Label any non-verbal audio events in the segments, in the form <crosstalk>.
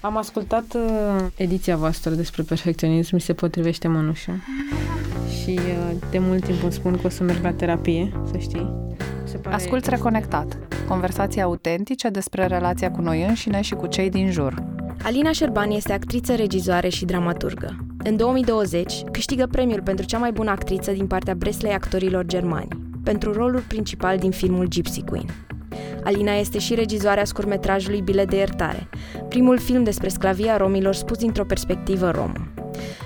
Am ascultat uh, ediția voastră despre perfecționism, mi se potrivește mănușa. Și uh, de mult timp îmi spun că o să merg la terapie, să știi. Se pare... Asculți Reconectat, conversații autentice despre relația cu noi înșine și cu cei din jur. Alina Șerban este actriță, regizoare și dramaturgă. În 2020, câștigă premiul pentru cea mai bună actriță din partea Breslei actorilor germani, pentru rolul principal din filmul Gypsy Queen. Alina este și regizoarea scurmetrajului Bile de iertare, primul film despre sclavia romilor spus dintr-o perspectivă romă.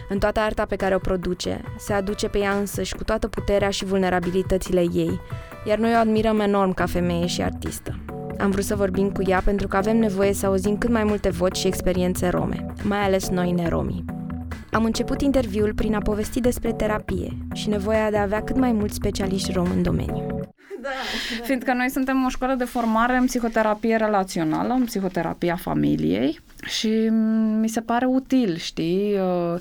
În toată arta pe care o produce, se aduce pe ea însăși cu toată puterea și vulnerabilitățile ei, iar noi o admirăm enorm ca femeie și artistă. Am vrut să vorbim cu ea pentru că avem nevoie să auzim cât mai multe voci și experiențe rome, mai ales noi neromii. Am început interviul prin a povesti despre terapie și nevoia de a avea cât mai mulți specialiști rom în domeniu. Da, da. Fiindcă noi suntem o școală de formare în psihoterapie relațională, în psihoterapia familiei și mi se pare util, știi, uh,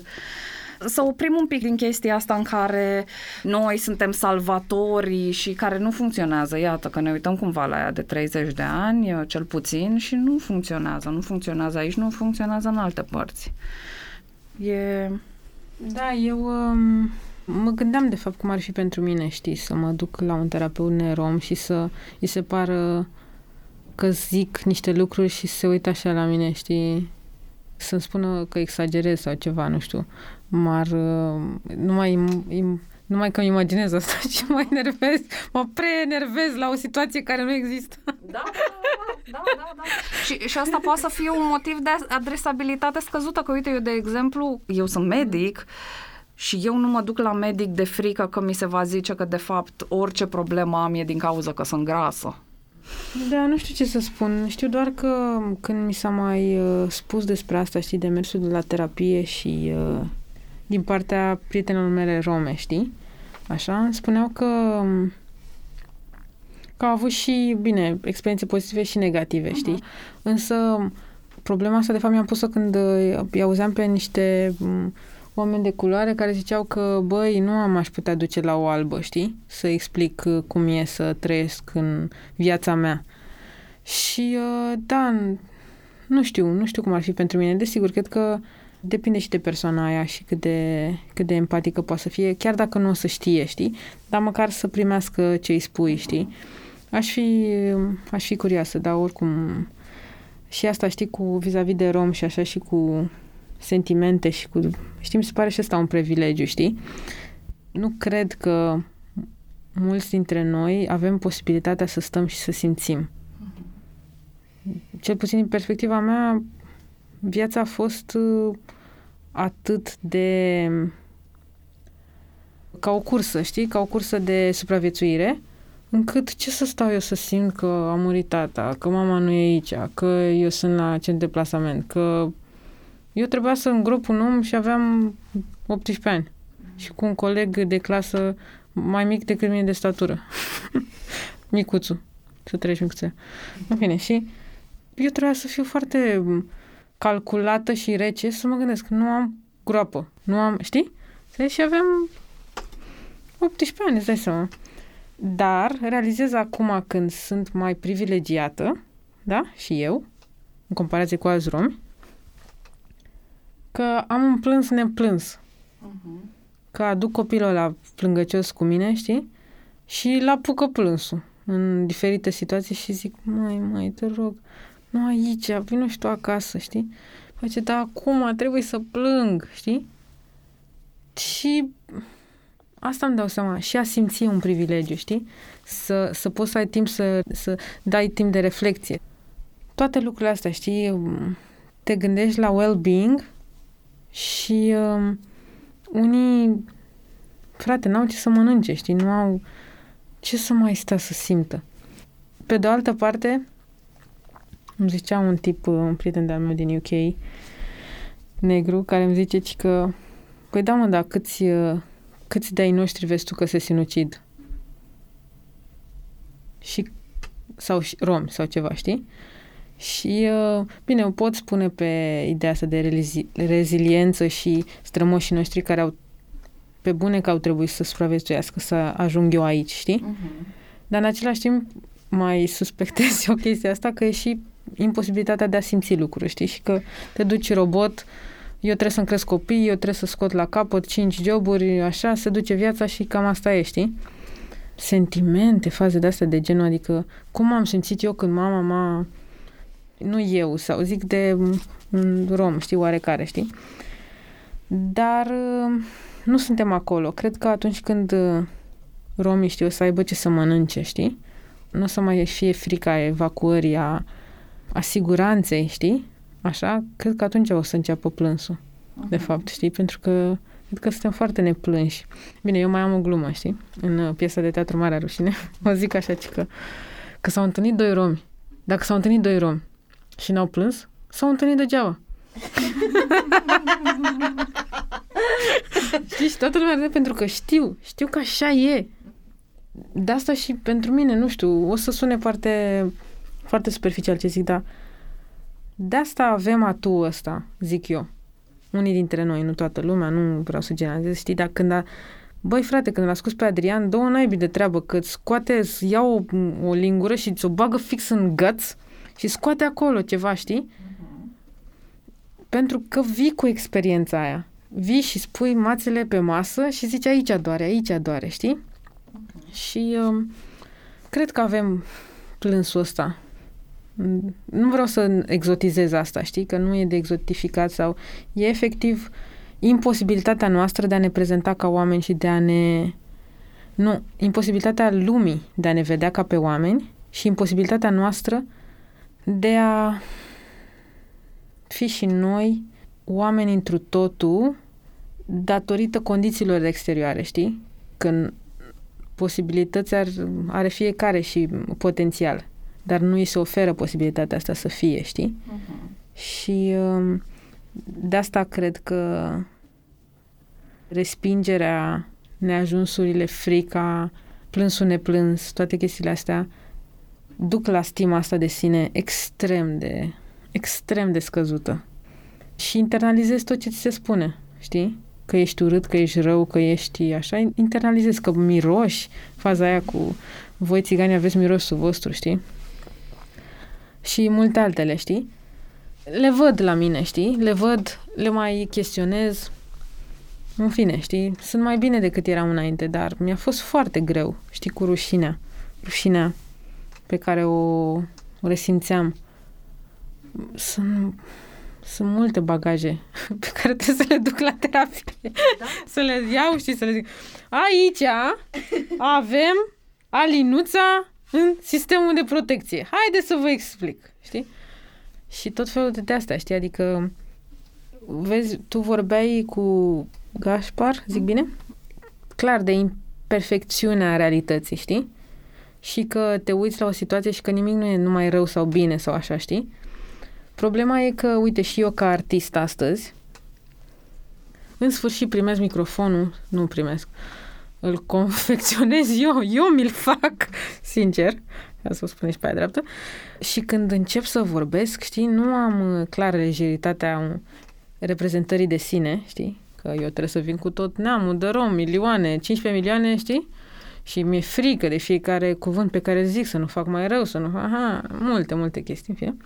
să oprim un pic din chestia asta în care noi suntem salvatorii și care nu funcționează. Iată că ne uităm cumva la ea de 30 de ani, uh, cel puțin, și nu funcționează. Nu funcționează aici, nu funcționează în alte părți. E... Da, eu um, mă gândeam de fapt cum ar fi pentru mine, știi, să mă duc la un terapeut nerom și să îi se pară că zic niște lucruri și se uită așa la mine, știi, să-mi spună că exagerez sau ceva, nu știu. M-ar, uh, nu mai, numai că îmi imaginez asta <laughs> și mă enervez, mă pre-enervez la o situație care nu există. Da, da, da, da, da. Și, și asta poate să fie un motiv de adresabilitate scăzută, că uite, eu de exemplu, eu sunt medic și eu nu mă duc la medic de frică că mi se va zice că de fapt orice problemă am e din cauza că sunt grasă. Da, nu știu ce să spun. Știu doar că când mi s-a mai uh, spus despre asta, știi, de mersul de la terapie și uh, din partea prietenilor mele rome, știi? Așa, spuneau că că au avut și, bine, experiențe pozitive și negative, uh-huh. știi? Însă problema asta, de fapt, mi-am pus-o când uh, îi auzeam pe niște um, oameni de culoare care ziceau că, băi, nu am aș putea duce la o albă, știi? Să explic uh, cum e să trăiesc în viața mea. Și, uh, da, nu știu, nu știu cum ar fi pentru mine. Desigur, cred că depinde și de persoana aia și cât de, cât de empatică poate să fie, chiar dacă nu o să știe, știi? Dar măcar să primească ce îi spui, știi? Aș fi, aș fi curioasă, dar oricum și asta, știi, cu vis-a-vis de rom și așa și cu sentimente și cu... Știi, mi se pare și asta un privilegiu, știi? Nu cred că mulți dintre noi avem posibilitatea să stăm și să simțim. Cel puțin din perspectiva mea, viața a fost uh, atât de ca o cursă, știi? Ca o cursă de supraviețuire, încât ce să stau eu să simt că a murit tata, că mama nu e aici, că eu sunt la centru de plasament, că eu trebuia să îngrop un om și aveam 18 ani și cu un coleg de clasă mai mic decât mine de statură. <laughs> Micuțu. Să treci micuțe. În fine, și eu trebuia să fiu foarte calculată și rece să mă gândesc, nu am groapă, nu am, știi? Și aveam 18 ani, îți dai seama. Dar realizez acum când sunt mai privilegiată, da, și eu, în comparație cu alți romi, că am un plâns neplâns. Uh-huh. Că aduc copilul la plângăcios cu mine, știi? Și la apucă plânsul în diferite situații și zic, mai, mai, te rog, nu aici, vină și tu acasă, știi? Face, da, acum trebuie să plâng, știi? Și asta îmi dau seama, și a simți un privilegiu, știi? Să, să poți să ai timp să, să dai timp de reflexie. Toate lucrurile astea, știi? Te gândești la well-being și um, unii, frate, n-au ce să mănânce, știi? Nu au ce să mai stea să simtă. Pe de altă parte, îmi zicea un tip, un prieten de-al meu din UK, negru, care îmi zice că, păi da mă, dar câți, câți de-ai noștri vezi tu că se sinucid? Și, sau romi sau ceva, știi? Și, bine, o pot spune pe ideea asta de rezi- reziliență și strămoșii noștri care au pe bune că au trebuit să supraviețuiască, să ajung eu aici, știi? Uh-huh. Dar în același timp mai suspectez o chestie asta că e și imposibilitatea de a simți lucruri, știi? Și că te duci robot, eu trebuie să-mi cresc copii, eu trebuie să scot la capăt cinci joburi, așa, se duce viața și cam asta e, știi? Sentimente, faze de astea de genul, adică cum am simțit eu când mama m-a... Nu eu, sau zic de un rom, știi, oarecare, știi? Dar uh, nu suntem acolo. Cred că atunci când uh, romii știu să aibă ce să mănânce, știi? Nu o să mai fie frica evacuării a, a siguranței, știi? Așa, cred că atunci o să înceapă plânsul, uh-huh. de fapt, știi? Pentru că cred că suntem foarte neplânși. Bine, eu mai am o glumă, știi? În uh, piesa de teatru Marea Rușine, <laughs> o zic așa, că, că s-au întâlnit doi romi. Dacă s-au întâlnit doi romi și n-au plâns, s-au întâlnit degeaba. Știi, și toată lumea pentru că știu, știu că așa e. De asta și pentru mine, nu știu, o să sune foarte, foarte superficial ce zic, dar de asta avem atu ăsta, zic eu. Unii dintre noi, nu toată lumea, nu vreau să generalizez, știi, dar când a, Băi, frate, când l-a scos pe Adrian, două naibii de treabă, că îți scoate, ia o, o lingură și ți-o bagă fix în găț și scoate acolo ceva, știi? Pentru că vii cu experiența aia. Vii și spui mațele pe masă și zici aici doare, aici doare, știi? Și um, cred că avem plânsul ăsta. Nu vreau să exotizez asta, știi? Că nu e de exotificat sau... E efectiv imposibilitatea noastră de a ne prezenta ca oameni și de a ne... Nu, imposibilitatea lumii de a ne vedea ca pe oameni și imposibilitatea noastră de a fi și noi oameni întru totul datorită condițiilor exterioare, știi? Când posibilități ar, are fiecare și potențial, dar nu îi se oferă posibilitatea asta să fie, știi? Uh-huh. Și um, de asta cred că respingerea, neajunsurile, frica, plânsul neplâns, toate chestiile astea duc la stima asta de sine extrem de extrem de scăzută. Și internalizezi tot ce ți se spune, știi? Că ești urât, că ești rău, că ești așa, internalizezi că miroși, faza aia cu voi țigani aveți mirosul vostru, știi? Și multe altele, știi? Le văd la mine, știi? Le văd, le mai chestionez. În fine, știi? Sunt mai bine decât eram înainte, dar mi-a fost foarte greu, știi, cu rușinea. Rușinea pe care o, o resimțeam sunt, sunt multe bagaje <laughs> pe care trebuie să le duc la terapie. Da? <laughs> să le iau și să le zic aici avem alinuța în sistemul de protecție. Haide să vă explic, știi? Și tot felul de astea, știi? Adică, vezi, tu vorbeai cu Gaspar, zic bine? Clar, de imperfecțiunea realității, știi? Și că te uiți la o situație și că nimic nu e numai rău sau bine sau așa, știi? Problema e că, uite, și eu ca artist astăzi, în sfârșit primesc microfonul, nu primesc, îl confecționez <laughs> eu, eu mi-l fac, sincer, ca să o spun și pe aia dreaptă, și când încep să vorbesc, știi, nu am uh, clar lejeritatea reprezentării de sine, știi, că eu trebuie să vin cu tot neamul de rom, milioane, 15 milioane, știi, și mi-e frică de fiecare cuvânt pe care zic, să nu fac mai rău, să nu fac, aha, multe, multe chestii, în fine.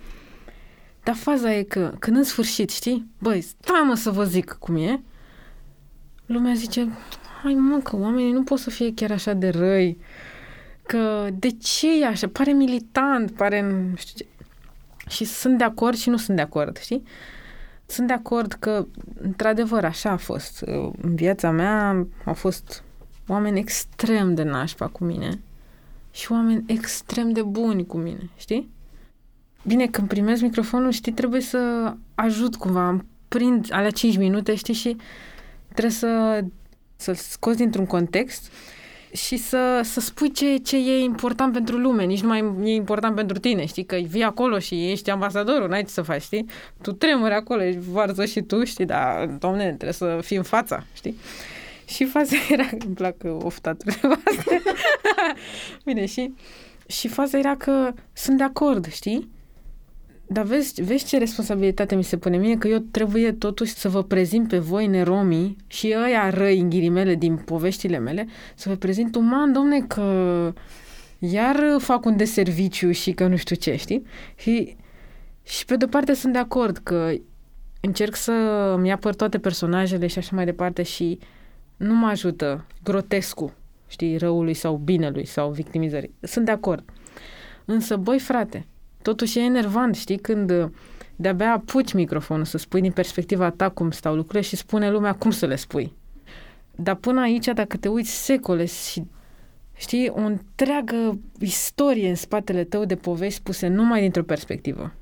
Dar faza e că când în sfârșit, știi, băi, stai mă să vă zic cum e, lumea zice, hai mă, că oamenii nu pot să fie chiar așa de răi, că de ce e așa, pare militant, pare, nu știu ce. Și sunt de acord și nu sunt de acord, știi? Sunt de acord că, într-adevăr, așa a fost. În viața mea au fost oameni extrem de nașpa cu mine și oameni extrem de buni cu mine, știi? Bine, când primesc microfonul, știi, trebuie să ajut cumva, îmi prind alea 5 minute, știi, și trebuie să, să-l scoți dintr-un context și să, să spui ce, ce e important pentru lume, nici nu mai e important pentru tine, știi, că vii acolo și ești ambasadorul, n-ai ce să faci, știi? Tu tremuri acolo, ești varză și tu, știi, dar, domne, trebuie să fii în fața, știi? Și faza <laughs> era, îmi plac oftaturile <laughs> Bine, și, și faza era că sunt de acord, știi? Dar vezi, vezi ce responsabilitate mi se pune mie, că eu trebuie totuși să vă prezint pe voi neromii și ăia răi în ghilimele din poveștile mele, să vă prezint uman, domne, că iar fac un deserviciu și că nu știu ce, știi? Și Și pe de-o parte sunt de acord că încerc să mi apăr toate personajele și așa mai departe și nu mă ajută grotescul, știi, răului sau binelui sau victimizării. Sunt de acord. Însă, băi, frate, totuși e enervant, știi, când de-abia apuci microfonul să spui din perspectiva ta cum stau lucrurile și spune lumea cum să le spui. Dar până aici, dacă te uiți secole și știi, o întreagă istorie în spatele tău de povești spuse numai dintr-o perspectivă.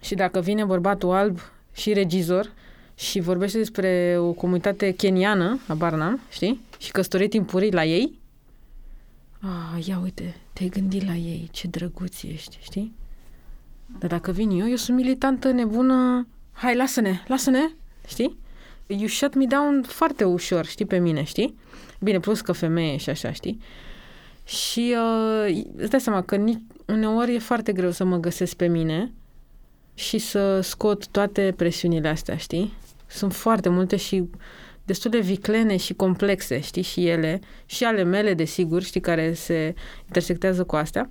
Și dacă vine bărbatul alb și regizor și vorbește despre o comunitate keniană, a Barnam, știi? Și căsătorit timpurii la ei, ah, ia uite, te-ai gândit la ei, ce drăguți ești, știi? Dar dacă vin eu, eu sunt militantă nebună, hai, lasă-ne, lasă-ne, știi? You shut me down foarte ușor, știi, pe mine, știi? Bine, plus că femeie și așa, știi? Și uh, îți dai seama că nici, uneori e foarte greu să mă găsesc pe mine și să scot toate presiunile astea, știi? Sunt foarte multe și destul de viclene și complexe, știi, și ele, și ale mele, desigur, știi, care se intersectează cu astea,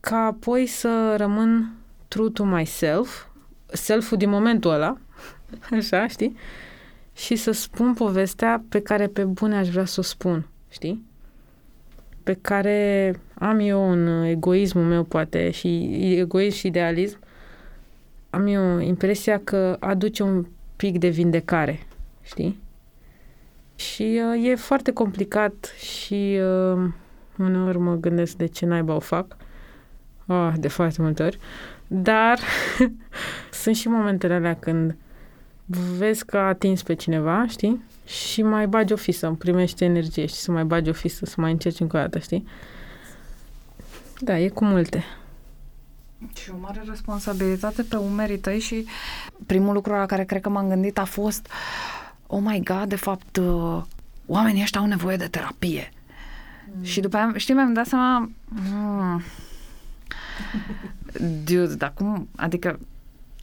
ca apoi să rămân true to myself, self-ul din momentul ăla, <laughs> așa, știi, și să spun povestea pe care pe bune aș vrea să o spun, știi? Pe care am eu în egoismul meu, poate, și egoism și idealism, am eu impresia că aduce un pic de vindecare, știi? Și uh, e foarte complicat și uh, uneori mă gândesc de ce naiba o fac. Oh, de foarte multe ori. Dar <laughs> sunt și momentele alea când vezi că a atins pe cineva, știi? Și mai bagi o fisă, îmi primești energie și să mai bagi o fisă, să mai încerci încă o dată, știi? Da, e cu multe. Și o mare responsabilitate pe umerii tăi și primul lucru la care cred că m-am gândit a fost oh my god, de fapt, uh, oamenii ăștia au nevoie de terapie. Mm. Și după aia, știi, mi-am dat seama, mm, <laughs> dude, dar cum, adică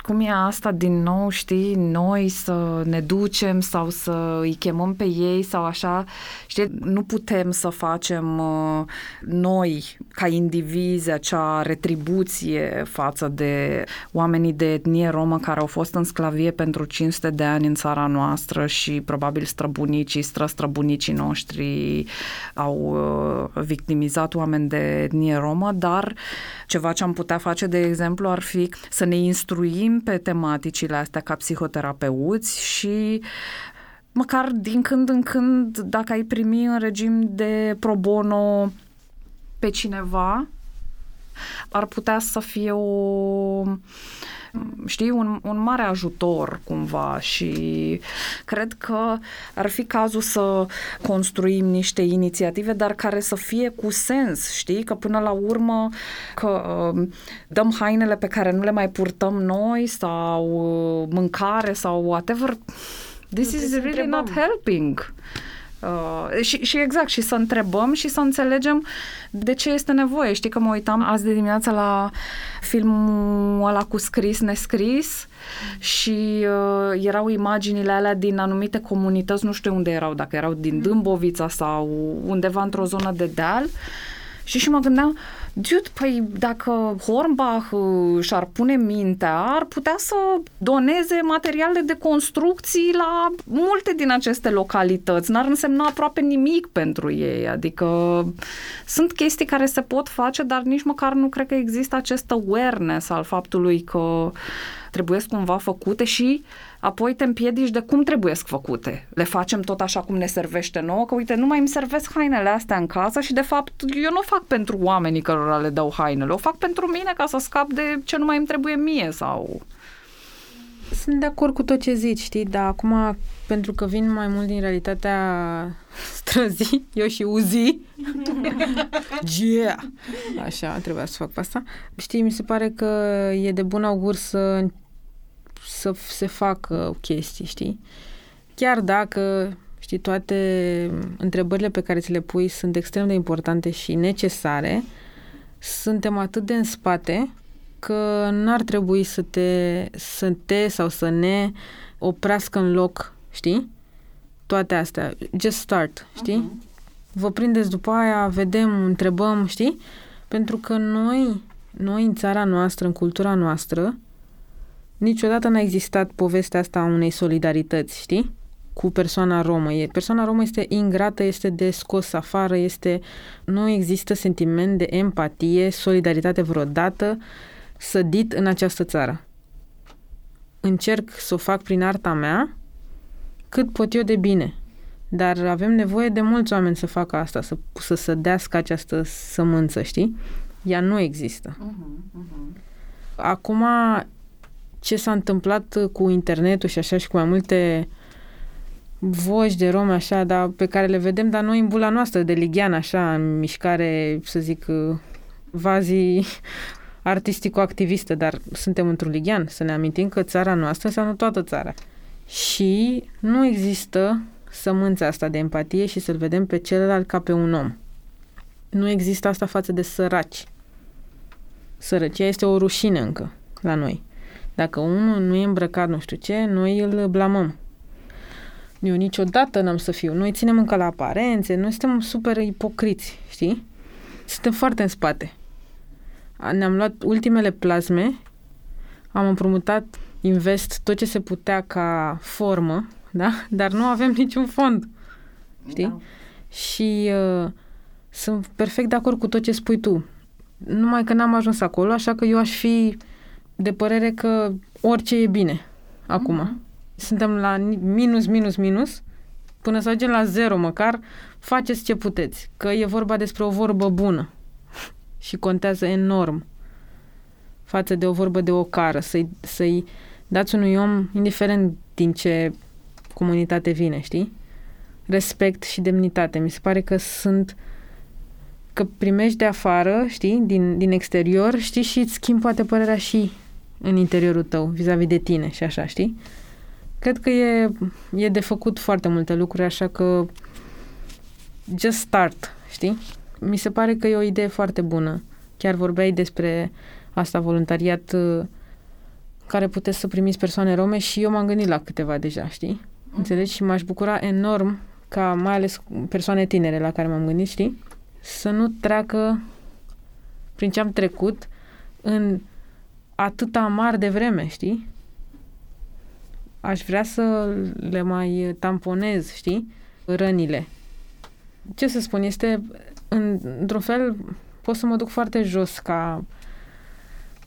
cum e asta din nou, știi, noi să ne ducem sau să îi chemăm pe ei sau așa, știi, nu putem să facem uh, noi ca indivizi acea retribuție față de oamenii de etnie romă care au fost în sclavie pentru 500 de ani în țara noastră și probabil străbunicii, străstrăbunicii noștri au uh, victimizat oameni de etnie romă, dar ceva ce am putea face, de exemplu, ar fi să ne instruim vorbim pe tematicile astea ca psihoterapeuți și măcar din când în când, dacă ai primi în regim de pro bono pe cineva, ar putea să fie o știi, un, un mare ajutor cumva și cred că ar fi cazul să construim niște inițiative, dar care să fie cu sens, știi, că până la urmă că uh, dăm hainele pe care nu le mai purtăm noi sau uh, mâncare sau whatever, this is really not helping. Uh, și, și exact, și să întrebăm și să înțelegem de ce este nevoie. Știi că mă uitam azi de dimineață la filmul ăla cu scris, nescris și uh, erau imaginile alea din anumite comunități, nu știu unde erau, dacă erau din mm. Dâmbovița sau undeva într-o zonă de deal și și mă gândeam, dude, păi dacă Hornbach uh, și-ar pune mintea, ar putea să doneze materiale de construcții la multe din aceste localități. N-ar însemna aproape nimic pentru ei. Adică sunt chestii care se pot face, dar nici măcar nu cred că există acest awareness al faptului că trebuie cumva făcute și apoi te împiedici de cum trebuie făcute. Le facem tot așa cum ne servește nouă, că uite, nu mai îmi servesc hainele astea în casă și de fapt eu nu o fac pentru oamenii cărora le dau hainele, o fac pentru mine ca să scap de ce nu mai îmi trebuie mie sau... Sunt de acord cu tot ce zici, știi, dar acum, pentru că vin mai mult din realitatea străzii, eu și Uzi, <laughs> yeah! așa, trebuia să fac asta, știi, mi se pare că e de bun augur să să se facă chestii, știi? Chiar dacă, știi, toate întrebările pe care ți le pui sunt extrem de importante și necesare, suntem atât de în spate că n-ar trebui să te, să te sau să ne oprească în loc, știi? Toate astea. Just start, știi? Uh-huh. Vă prindeți după aia, vedem, întrebăm, știi? Pentru că noi Noi, în țara noastră, în cultura noastră, niciodată n-a existat povestea asta a unei solidarități, știi? Cu persoana romă. E, persoana romă este ingrată, este de scos afară, este... Nu există sentiment de empatie, solidaritate vreodată sădit în această țară. Încerc să o fac prin arta mea cât pot eu de bine. Dar avem nevoie de mulți oameni să facă asta, să, să sădească această sămânță, știi? Ea nu există. Uh-huh, uh-huh. Acum, ce s-a întâmplat cu internetul și așa și cu mai multe voci de romi așa, dar pe care le vedem, dar noi în bula noastră de ligian așa, în mișcare, să zic, vazi artistico-activistă, dar suntem într-un ligian. Să ne amintim că țara noastră înseamnă toată țara. Și nu există sămânța asta de empatie și să-l vedem pe celălalt ca pe un om. Nu există asta față de săraci. Sărăcia este o rușine încă la noi. Dacă unul nu e îmbrăcat nu știu ce, noi îl blamăm. Eu niciodată n-am să fiu. Noi ținem încă la aparențe, noi suntem super ipocriți, știi? Suntem foarte în spate. Ne-am luat ultimele plazme, am împrumutat invest tot ce se putea ca formă, da? Dar nu avem niciun fond. Știi? Da. Și uh, sunt perfect de acord cu tot ce spui tu. Numai că n-am ajuns acolo, așa că eu aș fi de părere că orice e bine acum. Mm-hmm. Suntem la minus, minus, minus, până să ajungem la zero măcar, faceți ce puteți. Că e vorba despre o vorbă bună <laughs> și contează enorm față de o vorbă de o cară, să-i, să-i dați unui om, indiferent din ce comunitate vine, știi? Respect și demnitate. Mi se pare că sunt că primești de afară, știi, din, din exterior, știi, și îți schimbi poate părerea și în interiorul tău, vis-a-vis de tine și așa, știi? Cred că e, e de făcut foarte multe lucruri, așa că just start, știi? Mi se pare că e o idee foarte bună. Chiar vorbeai despre asta, voluntariat care puteți să primiți persoane rome și eu m-am gândit la câteva deja, știi? Mm. Înțelegi? Și m-aș bucura enorm ca mai ales persoane tinere la care m-am gândit, știi? Să nu treacă prin ce am trecut în atâta amar de vreme, știi? Aș vrea să le mai tamponez, știi? Rănile. Ce să spun, este în, într-un fel pot să mă duc foarte jos ca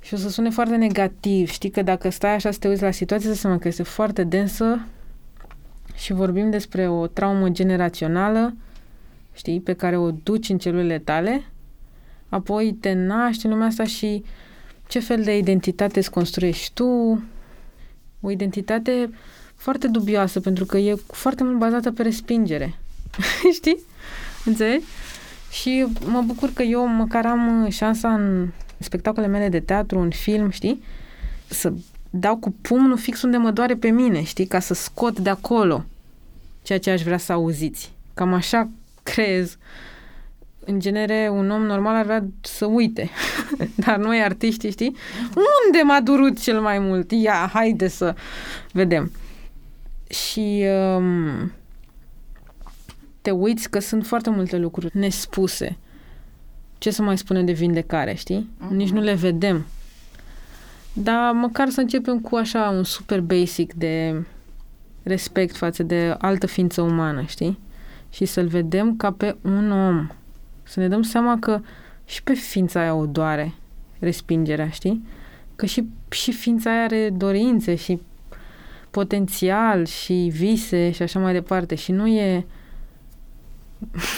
și o să sune foarte negativ. Știi că dacă stai așa să te uiți la situație, să seama că este foarte densă și vorbim despre o traumă generațională, știi, pe care o duci în celulele tale, apoi te naști în lumea asta și ce fel de identitate îți construiești tu, o identitate foarte dubioasă, pentru că e foarte mult bazată pe respingere. <laughs> știi? Înțelegi? Și mă bucur că eu măcar am șansa în spectacolele mele de teatru, un film, știi? Să dau cu pumnul fix unde mă doare pe mine, știi? Ca să scot de acolo ceea ce aș vrea să auziți. Cam așa <laughs> crez. În genere, un om normal ar vrea să uite. <laughs> Dar noi, artiștii, știi? Unde m-a durut cel mai mult? Ia, haide să vedem. Și um, te uiți că sunt foarte multe lucruri nespuse ce să mai spunem de vindecare, știi? Uh-huh. Nici nu le vedem. Dar măcar să începem cu așa un super basic de respect față de altă ființă umană, știi? Și să-l vedem ca pe un om. Să ne dăm seama că și pe ființa aia o doare respingerea, știi? Că și, și ființa aia are dorințe și potențial și vise și așa mai departe. Și nu e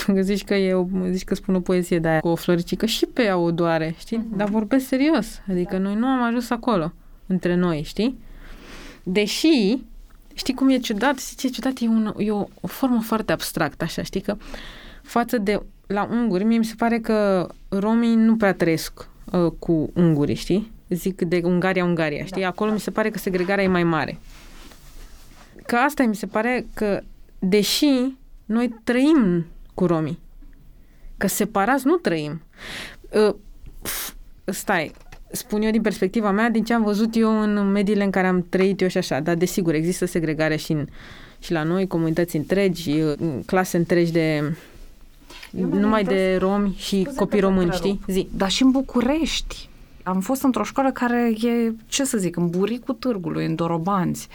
<laughs> zici că, e o, zici că spun o poezie de aia cu o floricică și pe ea o doare, știi? Uh-huh. Dar vorbesc serios. Adică da. noi nu am ajuns acolo între noi, știi? Deși, știi cum e ciudat? Știi ce e ciudat? E, un, e o, o formă foarte abstractă, așa, știi? Că față de la unguri, mie mi se pare că romii nu prea trăiesc uh, cu ungurii, știi? Zic de Ungaria-Ungaria, știi? Da, Acolo da. mi se pare că segregarea e mai mare. Că asta mi se pare că, deși noi trăim cu romii. Că separați nu trăim. Uh, stai, spun eu din perspectiva mea, din ce am văzut eu în mediile în care am trăit eu și așa, dar desigur există segregare și, în, și la noi, comunități întregi, clase întregi de numai de romi și copii români, știi? Zi. Dar și în București Am fost într-o școală care e, ce să zic, în buricul târgului, în Dorobanți.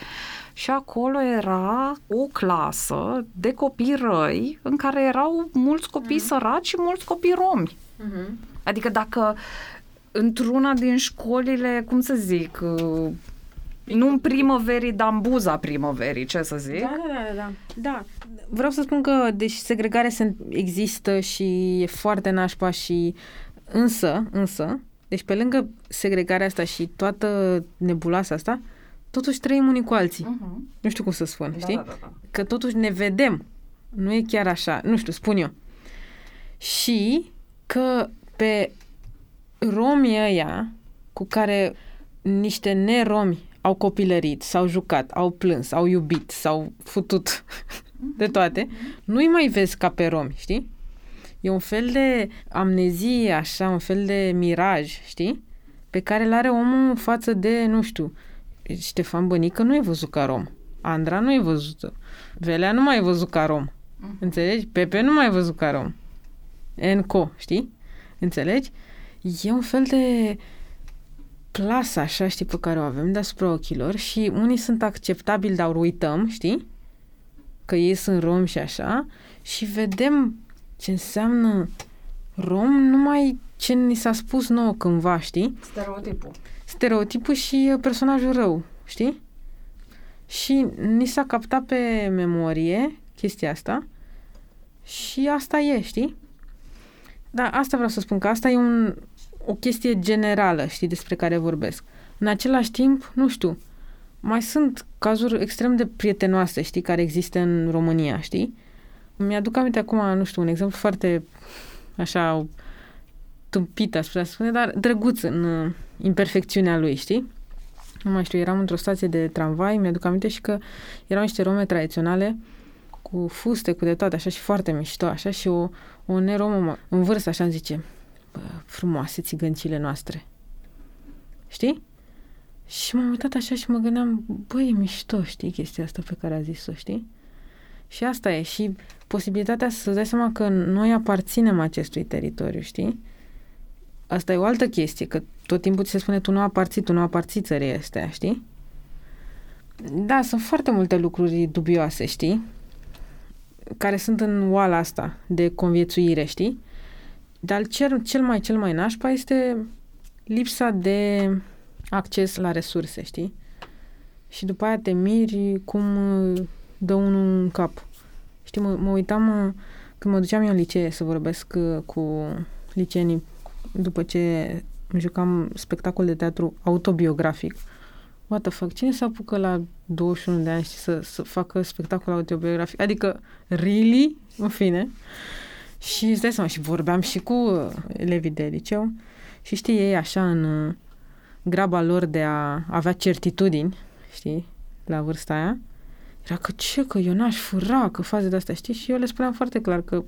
Și acolo era o clasă de copii răi în care erau mulți copii mm-hmm. săraci și mulți copii romi. Mm-hmm. Adică dacă într-una din școlile, cum să zic, uh, nu în primăverii, dar în buza primăverii, ce să zic. Da, da, da, da. da. Vreau să spun că, deși segregarea există și e foarte nașpa și însă, însă, deci pe lângă segregarea asta și toată nebuloasa asta, totuși trăim unii cu alții. Uh-huh. Nu știu cum să spun, da, știi? Da, da, da. Că totuși ne vedem. Nu e chiar așa. Nu știu, spun eu. Și că pe romii ăia cu care niște neromi au copilărit, s-au jucat, au plâns, au iubit, s-au futut <laughs> de toate, nu-i mai vezi ca pe romi, știi? E un fel de amnezie, așa, un fel de miraj, știi? Pe care l are omul față de, nu știu, Ștefan Bănică nu e văzut ca rom. Andra nu e văzută. Velea nu mai e văzut ca rom. Uh-huh. Înțelegi? Pepe nu mai e văzut ca rom. Enco, știi? Înțelegi? E un fel de plasă, așa, știi, pe care o avem deasupra ochilor și unii sunt acceptabili, dar uităm, știi? Că ei sunt romi și așa și vedem ce înseamnă rom numai ce ni s-a spus nouă cândva, știi? Stereotipul. Stereotipul și personajul rău, știi? Și ni s-a captat pe memorie chestia asta și asta e, știi? Da, asta vreau să spun, că asta e un, o chestie generală, știi, despre care vorbesc. În același timp, nu știu, mai sunt cazuri extrem de prietenoase, știi, care există în România, știi? Mi-aduc aminte acum, nu știu, un exemplu foarte așa tâmpit, aș putea spune, dar drăguț în uh, imperfecțiunea lui, știi? Nu mai știu, eram într-o stație de tramvai, mi-aduc aminte și că erau niște rome tradiționale cu fuste, cu de toate, așa și foarte mișto, așa și o, o neromă în vârstă, așa îmi zice, bă, frumoase țigăncile noastre. Știi? Și m-am uitat așa și mă gândeam, băi, e mișto, știi, chestia asta pe care a zis-o, știi? Și asta e. Și posibilitatea să-ți dai seama că noi aparținem acestui teritoriu, știi? Asta e o altă chestie, că tot timpul ți se spune tu nu aparții, tu nu aparții țării astea, știi? Da, sunt foarte multe lucruri dubioase, știi? Care sunt în oala asta de conviețuire, știi? Dar cel, cel mai, cel mai nașpa este lipsa de acces la resurse, știi? Și după aia te miri cum dă unul în cap. Știi, mă, mă uitam când mă duceam eu în licee să vorbesc uh, cu liceenii după ce îmi jucam spectacol de teatru autobiografic. What the fuck? Cine se apucă la 21 de ani și să, să facă spectacol autobiografic? Adică, really? În fine. Și îți dai seama, și vorbeam și cu uh, elevii de liceu și știi, ei așa în uh, graba lor de a avea certitudini, știi, la vârsta aia, era că ce, că eu n-aș fura, că faze de astea, știi? Și eu le spuneam foarte clar că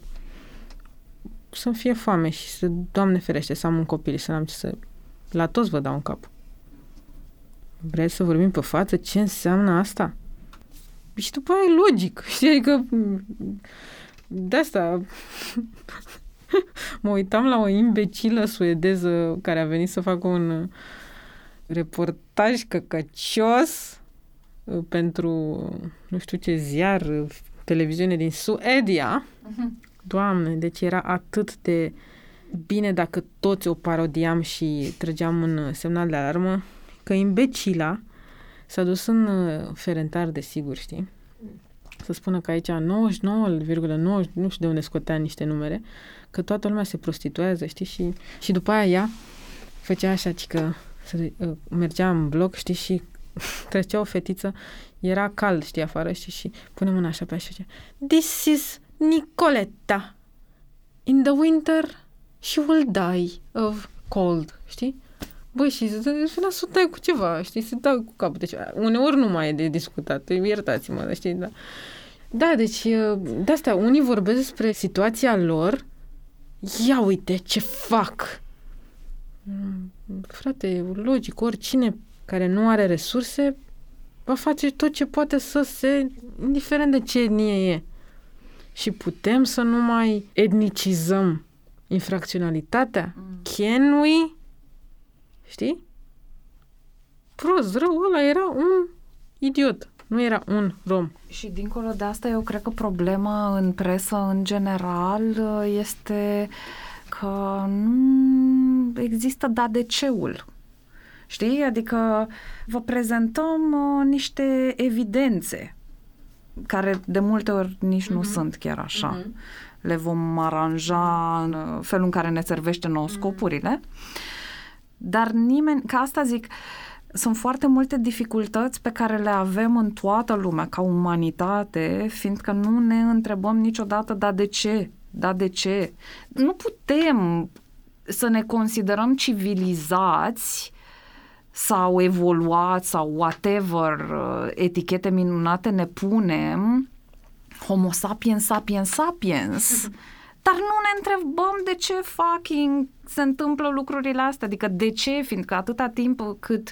să-mi fie foame și să, Doamne ferește, să am un copil și să n-am ce să... La toți vă dau un cap. Vreți să vorbim pe față? Ce înseamnă asta? Și după aia e logic, <laughs> știi? Adică de asta <laughs> mă uitam la o imbecilă suedeză care a venit să facă un reportaj căcăcios uh, pentru nu știu ce ziar, uh, televiziune din Suedia. Uh-huh. Doamne, deci era atât de bine dacă toți o parodiam și trăgeam un semnal de alarmă, că imbecila s-a dus în uh, ferentar, de sigur, știi? Să spună că aici 99,9, nu știu de unde scotea niște numere, că toată lumea se prostituează, știi? Și, și după aia ea făcea așa, că să, uh, mergea în bloc, știi, și <laughs> trecea o fetiță, era cald, știi, afară, știi, și pune mâna așa pe așa, This is Nicoletta. In the winter, she will die of cold, știi? Băi, și vrea să dai cu ceva, știi, să dau cu capul. Deci, uneori nu mai e de discutat, iertați-mă, știi, da. Da, deci, de asta, unii vorbesc despre situația lor, ia uite ce fac. Mm, frate, logic, oricine care nu are resurse va face tot ce poate să se, indiferent de ce etnie e. Și putem să nu mai etnicizăm infracționalitatea? Mm. Can we? știi? Prost, rău, ăla era un idiot. Nu era un rom. Și dincolo de asta, eu cred că problema în presă, în general, este că nu există da de ceul. Știi? Adică vă prezentăm uh, niște evidențe care de multe ori nici uh-huh. nu mhm. sunt chiar așa. Uh-huh. Le vom aranja în uh, felul în care ne servește nouă mhm. scopurile. Dar nimeni, ca asta zic, sunt foarte multe dificultăți pe care le avem în toată lumea ca umanitate, fiindcă nu ne întrebăm niciodată, da de ce? Da de ce? Nu putem să ne considerăm civilizați sau evoluat sau whatever uh, etichete minunate ne punem, homo sapiens sapiens sapiens, <laughs> dar nu ne întrebăm de ce fucking se întâmplă lucrurile astea, adică de ce, fiindcă atâta timp cât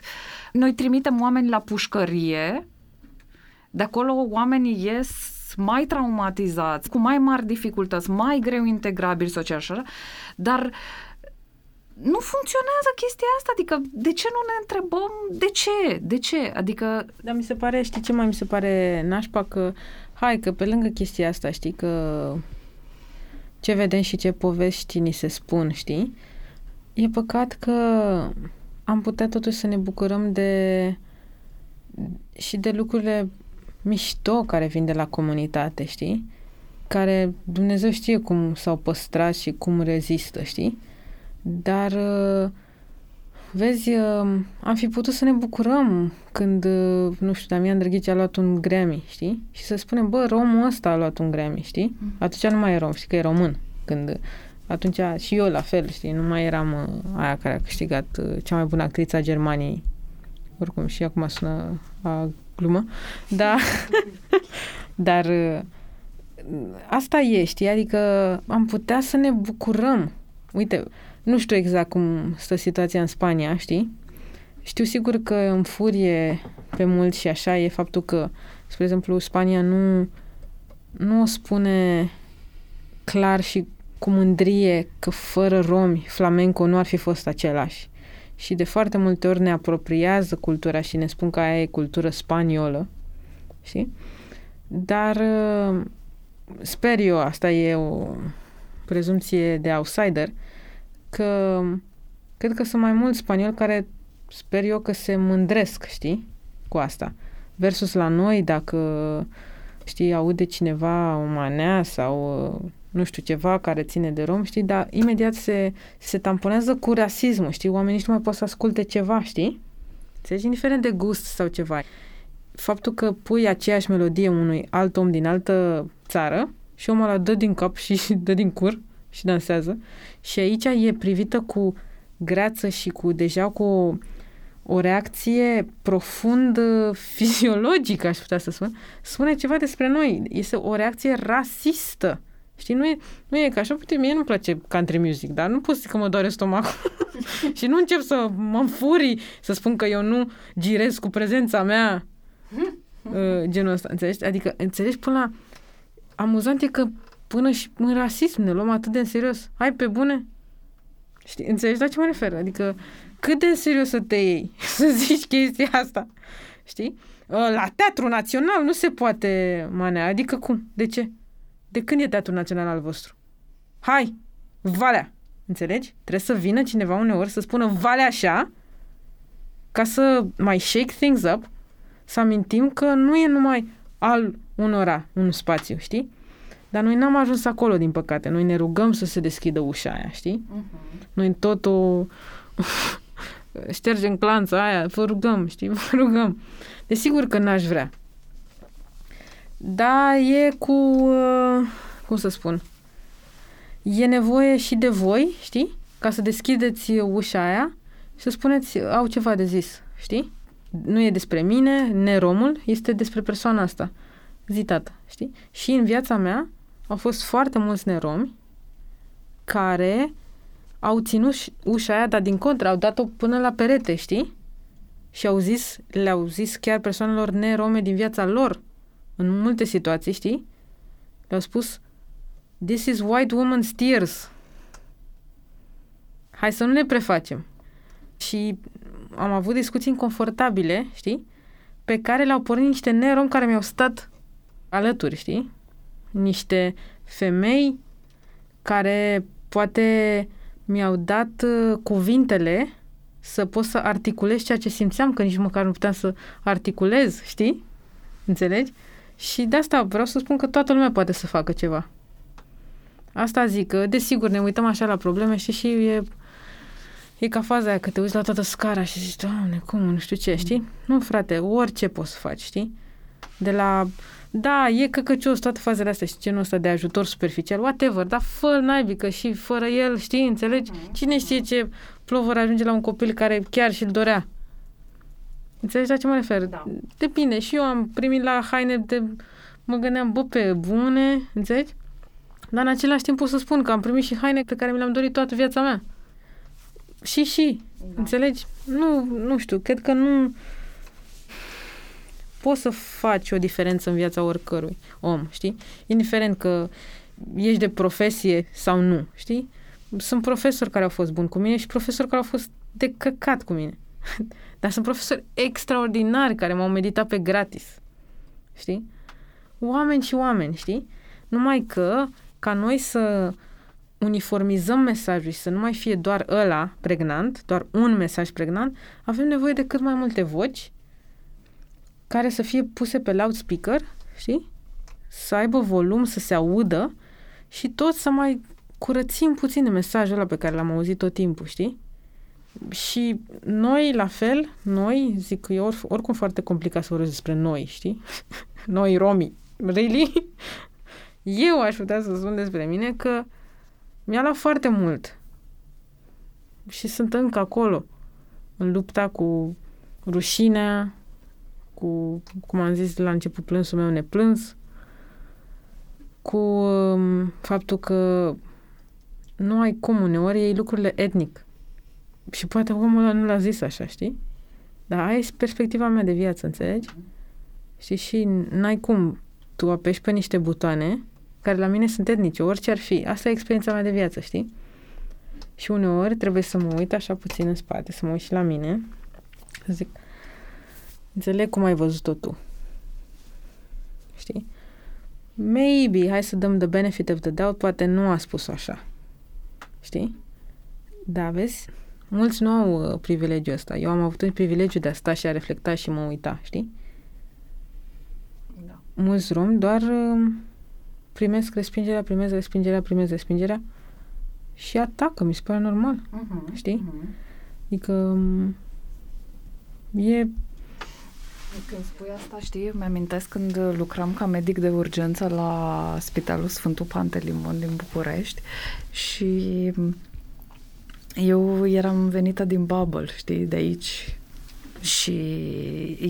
noi trimitem oameni la pușcărie, de acolo oamenii ies mai traumatizați, cu mai mari dificultăți, mai greu integrabili social, așa, dar uh, nu funcționează chestia asta, adică de ce nu ne întrebăm de ce, de ce, adică... Dar mi se pare, știi ce mai mi se pare nașpa, că hai că pe lângă chestia asta, știi, că ce vedem și ce povești ni se spun, știi, e păcat că am putea totuși să ne bucurăm de și de lucrurile mișto care vin de la comunitate, știi? Care Dumnezeu știe cum s-au păstrat și cum rezistă, știi? Dar, uh, vezi, uh, am fi putut să ne bucurăm când, uh, nu știu, Damian Drăghici a luat un Grammy, știi? Și să spunem, bă, romul ăsta a luat un Grammy, știi? Mm. Atunci nu mai e rom, știi că e român. Când, atunci și eu la fel, știi? Nu mai eram aia care a câștigat cea mai bună actriță a Germaniei. Oricum, și acum sună a glumă. Da. <laughs> Dar asta e, știi? Adică am putea să ne bucurăm. Uite, nu știu exact cum stă situația în Spania, știi? Știu sigur că în furie pe mulți și așa e faptul că, spre exemplu, Spania nu, nu o spune clar și cu mândrie că fără romi flamenco nu ar fi fost același. Și de foarte multe ori ne apropiază cultura și ne spun că aia e cultură spaniolă. Știi? Dar uh, sper eu, asta e o prezumție de outsider, că cred că sunt mai mulți spanioli care sper eu că se mândresc, știi, cu asta. Versus la noi, dacă, știi, aude cineva o manea sau nu știu, ceva care ține de rom, știi, dar imediat se, se tamponează cu rasismul, știi, oamenii nici nu mai pot să asculte ceva, știi? Înțelegi? Indiferent de gust sau ceva. Faptul că pui aceeași melodie unui alt om din altă țară și omul ăla dă din cap și <laughs> dă din cur, și dansează. Și aici e privită cu greață și cu deja cu o, o reacție profund <laughs> fiziologică, aș putea să spun. Spune ceva despre noi. Este o reacție rasistă. Știi, nu e, nu e ca așa, uite, mie nu-mi place country music, dar nu pot să zic că mă doare stomacul <laughs> și nu încep să mă înfurii, să spun că eu nu girez cu prezența mea <laughs> uh, genul ăsta, înțelegi? Adică, înțelegi până la... Amuzant e că până și în rasism ne luăm atât de în serios. Hai pe bune? Știi, înțelegi la ce mă refer? Adică cât de în serios să te iei <laughs> să zici chestia asta? Știi? Ă, la Teatru Național nu se poate manea. Adică cum? De ce? De când e Teatru Național al vostru? Hai! Valea! Înțelegi? Trebuie să vină cineva uneori să spună valea așa ca să mai shake things up, să amintim că nu e numai al unora un spațiu, știi? Dar noi n-am ajuns acolo, din păcate. Noi ne rugăm să se deschidă ușa aia, știi? Uh-huh. Noi tot o... ștergem clanța aia, vă rugăm, știi? Vă rugăm. Desigur că n-aș vrea. Da, e cu... Uh, cum să spun? E nevoie și de voi, știi? Ca să deschideți ușa aia și să spuneți, au ceva de zis, știi? Nu e despre mine, neromul, este despre persoana asta. Zi, tată, știi? Și în viața mea au fost foarte mulți neromi care au ținut ușa aia, dar din contră, au dat-o până la perete, știi? Și au zis, le-au zis chiar persoanelor nerome din viața lor, în multe situații, știi? Le-au spus, this is white woman's tears. Hai să nu ne prefacem. Și am avut discuții inconfortabile, știi? Pe care le-au pornit niște nerom care mi-au stat alături, știi? Niște femei care poate mi-au dat uh, cuvintele să pot să articulez ceea ce simțeam, că nici măcar nu puteam să articulez, știi? Înțelegi? Și de asta vreau să spun că toată lumea poate să facă ceva. Asta zic, că desigur ne uităm așa la probleme și și e, e ca faza aia că te uiți la toată scara și zici, doamne, cum, nu știu ce, știi? Nu, frate, orice poți să faci, știi? De la, da, e căcăcios toate fazele astea și genul ăsta de ajutor superficial, whatever, dar fă naibii, că și fără el, știi, înțelegi? Mhm. Cine știe ce plovăr ajunge la un copil care chiar și-l dorea? Înțelegi la ce mă refer? Da. Depinde. Și eu am primit la haine de... Mă gândeam, bă, pe bune, înțelegi? Dar în același timp pot să spun că am primit și haine pe care mi le-am dorit toată viața mea. Și, și. Da. Înțelegi? Nu, nu știu, cred că nu poți să faci o diferență în viața oricărui om, știi? Indiferent că ești de profesie sau nu, știi? Sunt profesori care au fost buni cu mine și profesori care au fost de căcat cu mine. <laughs> Dar sunt profesori extraordinari care m-au meditat pe gratis. Știi? Oameni și oameni, știi? Numai că ca noi să uniformizăm mesajul și să nu mai fie doar ăla pregnant, doar un mesaj pregnant, avem nevoie de cât mai multe voci care să fie puse pe loudspeaker, știi? Să aibă volum, să se audă și tot să mai curățim puțin de mesajul ăla pe care l-am auzit tot timpul, știi? Și noi, la fel, noi, zic că e or, oricum foarte complicat să vorbesc despre noi, știi? <laughs> noi, romii. Really? <laughs> Eu aș putea să spun despre mine că mi-a luat foarte mult. Și sunt încă acolo, în lupta cu rușinea, cu, cum am zis la început, plânsul meu neplâns, cu um, faptul că nu ai cum uneori iei lucrurile etnic. Și poate omul ăla nu l-a zis așa, știi? Dar aia e perspectiva mea de viață, înțelegi? Știi? Și n-ai cum. Tu apeși pe niște butoane care la mine sunt etnice, orice ar fi. Asta e experiența mea de viață, știi? Și uneori trebuie să mă uit așa puțin în spate, să mă uit și la mine, să zic, înțeleg cum ai văzut-o tu. Știi? Maybe, hai să dăm the benefit of the doubt, poate nu a spus așa. Știi? Da, vezi? Mulți nu au uh, privilegiul ăsta. Eu am avut un privilegiu de a sta și a reflecta și mă uita, știi? Da. Mulți romi doar uh, primesc respingerea, primesc respingerea, primesc respingerea și atacă, mi se pare normal, uh-huh, știi? Uh-huh. Adică um, e când spui asta, știi, mi-amintesc când lucram ca medic de urgență la Spitalul Sfântul Pantelimon din București și eu eram venită din Bubble, știi, de aici. Și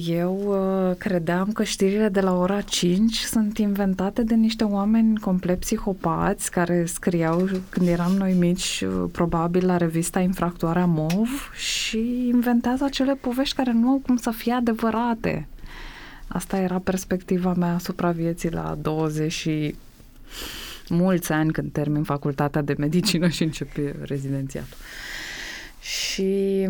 eu uh, credeam că știrile de la ora 5 sunt inventate de niște oameni complet psihopați care scriau când eram noi mici, uh, probabil la revista Infractoarea MOV și inventează acele povești care nu au cum să fie adevărate. Asta era perspectiva mea asupra vieții la 20 și mulți ani când termin facultatea de medicină și începe rezidențiatul. Și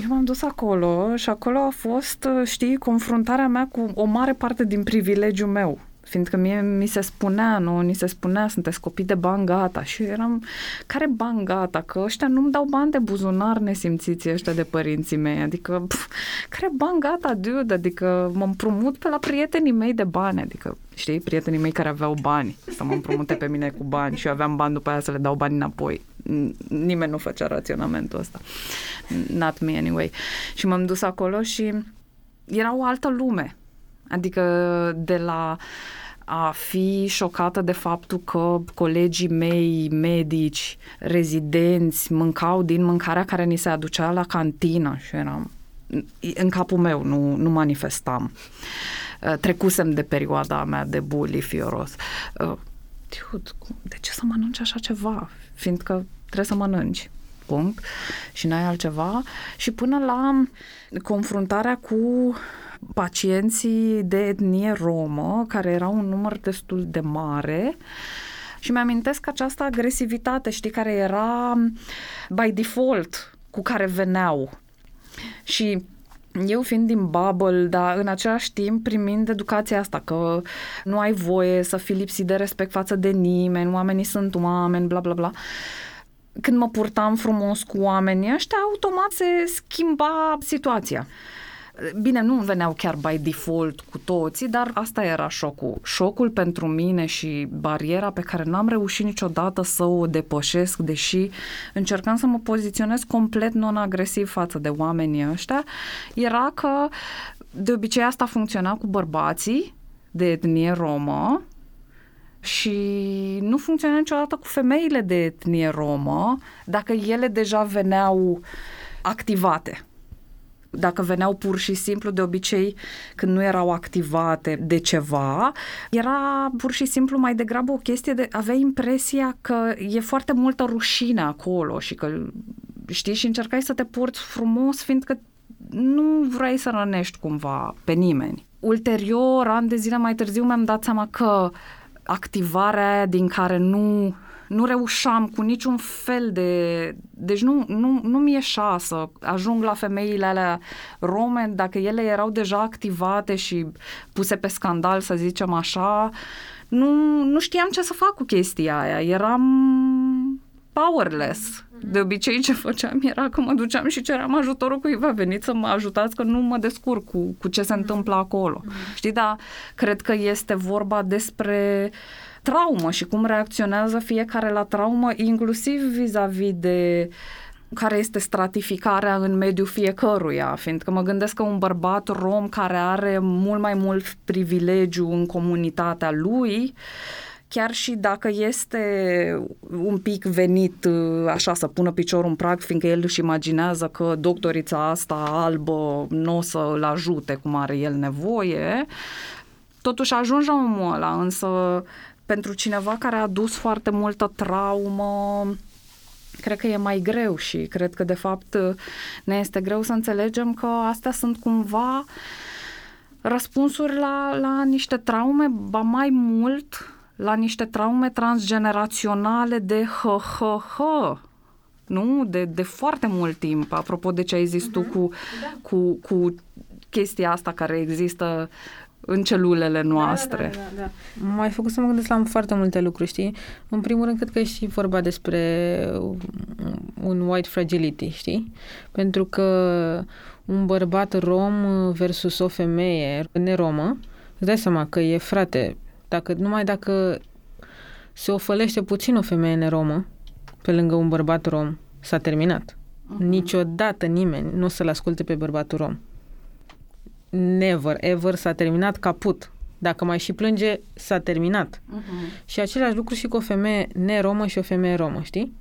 eu m-am dus acolo și acolo a fost, știi, confruntarea mea cu o mare parte din privilegiul meu fiindcă mie mi se spunea, nu, ni se spunea, sunteți copii de bani gata și eu eram, care bani gata? Că ăștia nu-mi dau bani de buzunar nesimțiți ăștia de părinții mei, adică, pf, care bani gata, dude, adică mă împrumut pe la prietenii mei de bani, adică, știi, prietenii mei care aveau bani, să mă împrumute pe mine cu bani și eu aveam bani după aia să le dau bani înapoi. Nimeni nu făcea raționamentul ăsta. Not me anyway. Și m-am dus acolo și era o altă lume. Adică de la a fi șocată de faptul că colegii mei medici, rezidenți, mâncau din mâncarea care ni se aducea la cantină și eram în capul meu, nu, nu manifestam. Uh, trecusem de perioada mea de bully fioros. Uh, Dude, de ce să mănânci așa ceva? Fiindcă trebuie să mănânci punct și n-ai altceva și până la confruntarea cu pacienții de etnie romă, care erau un număr destul de mare, și mi-amintesc această agresivitate, știi, care era by default cu care veneau. Și eu fiind din bubble, dar în același timp primind educația asta, că nu ai voie să fii lipsit de respect față de nimeni, oamenii sunt oameni, bla bla bla. Când mă purtam frumos cu oamenii ăștia, automat se schimba situația. Bine, nu veneau chiar by default cu toții, dar asta era șocul. Șocul pentru mine și bariera pe care n-am reușit niciodată să o depășesc, deși încercam să mă poziționez complet non-agresiv față de oamenii ăștia, era că de obicei asta funcționa cu bărbații de etnie romă, și nu funcționa niciodată cu femeile de etnie romă, dacă ele deja veneau activate dacă veneau pur și simplu, de obicei, când nu erau activate de ceva, era pur și simplu mai degrabă o chestie de avea impresia că e foarte multă rușine acolo și că, știi, și încercai să te porți frumos, fiindcă nu vrei să rănești cumva pe nimeni. Ulterior, ani de zile mai târziu, mi-am dat seama că activarea din care nu nu reușeam cu niciun fel de... Deci nu, nu, nu mi ieșa să ajung la femeile alea rome, dacă ele erau deja activate și puse pe scandal, să zicem așa, nu, nu știam ce să fac cu chestia aia. Eram powerless. De obicei ce făceam era că mă duceam și ceream ajutorul cuiva, veniți să mă ajutați că nu mă descurc cu, cu ce se întâmplă acolo. Știi, dar cred că este vorba despre uh, traumă și cum reacționează fiecare la traumă, inclusiv vis-a-vis de care este stratificarea în mediul fiecăruia, fiindcă mă gândesc că un bărbat rom care are mult mai mult privilegiu în comunitatea lui, chiar și dacă este un pic venit așa să pună piciorul în prag, fiindcă el își imaginează că doctorița asta albă nu o să-l ajute cum are el nevoie, totuși ajunge omul ăla, însă pentru cineva care a dus foarte multă traumă, cred că e mai greu și cred că de fapt ne este greu să înțelegem că astea sunt cumva răspunsuri la, la niște traume, ba mai mult la niște traume transgeneraționale de hă-hă-hă, nu? De, de foarte mult timp, apropo de ce ai zis uh-huh. tu mhm. cu, da. cu, cu chestia asta care există în celulele noastre. Da, da, da, da. M-ai făcut să mă gândesc la foarte multe lucruri, știi? În primul rând, cred că e și vorba despre un white fragility, știi? Pentru că un bărbat rom versus o femeie neromă, îți dai seama că e frate, dacă, numai dacă se ofălește puțin o femeie neromă pe lângă un bărbat rom, s-a terminat. Uh-huh. Niciodată nimeni nu o să-l asculte pe bărbatul rom never, ever s-a terminat caput. Dacă mai și plânge, s-a terminat. Uh-huh. Și același lucru și cu o femeie neromă și o femeie romă, știi?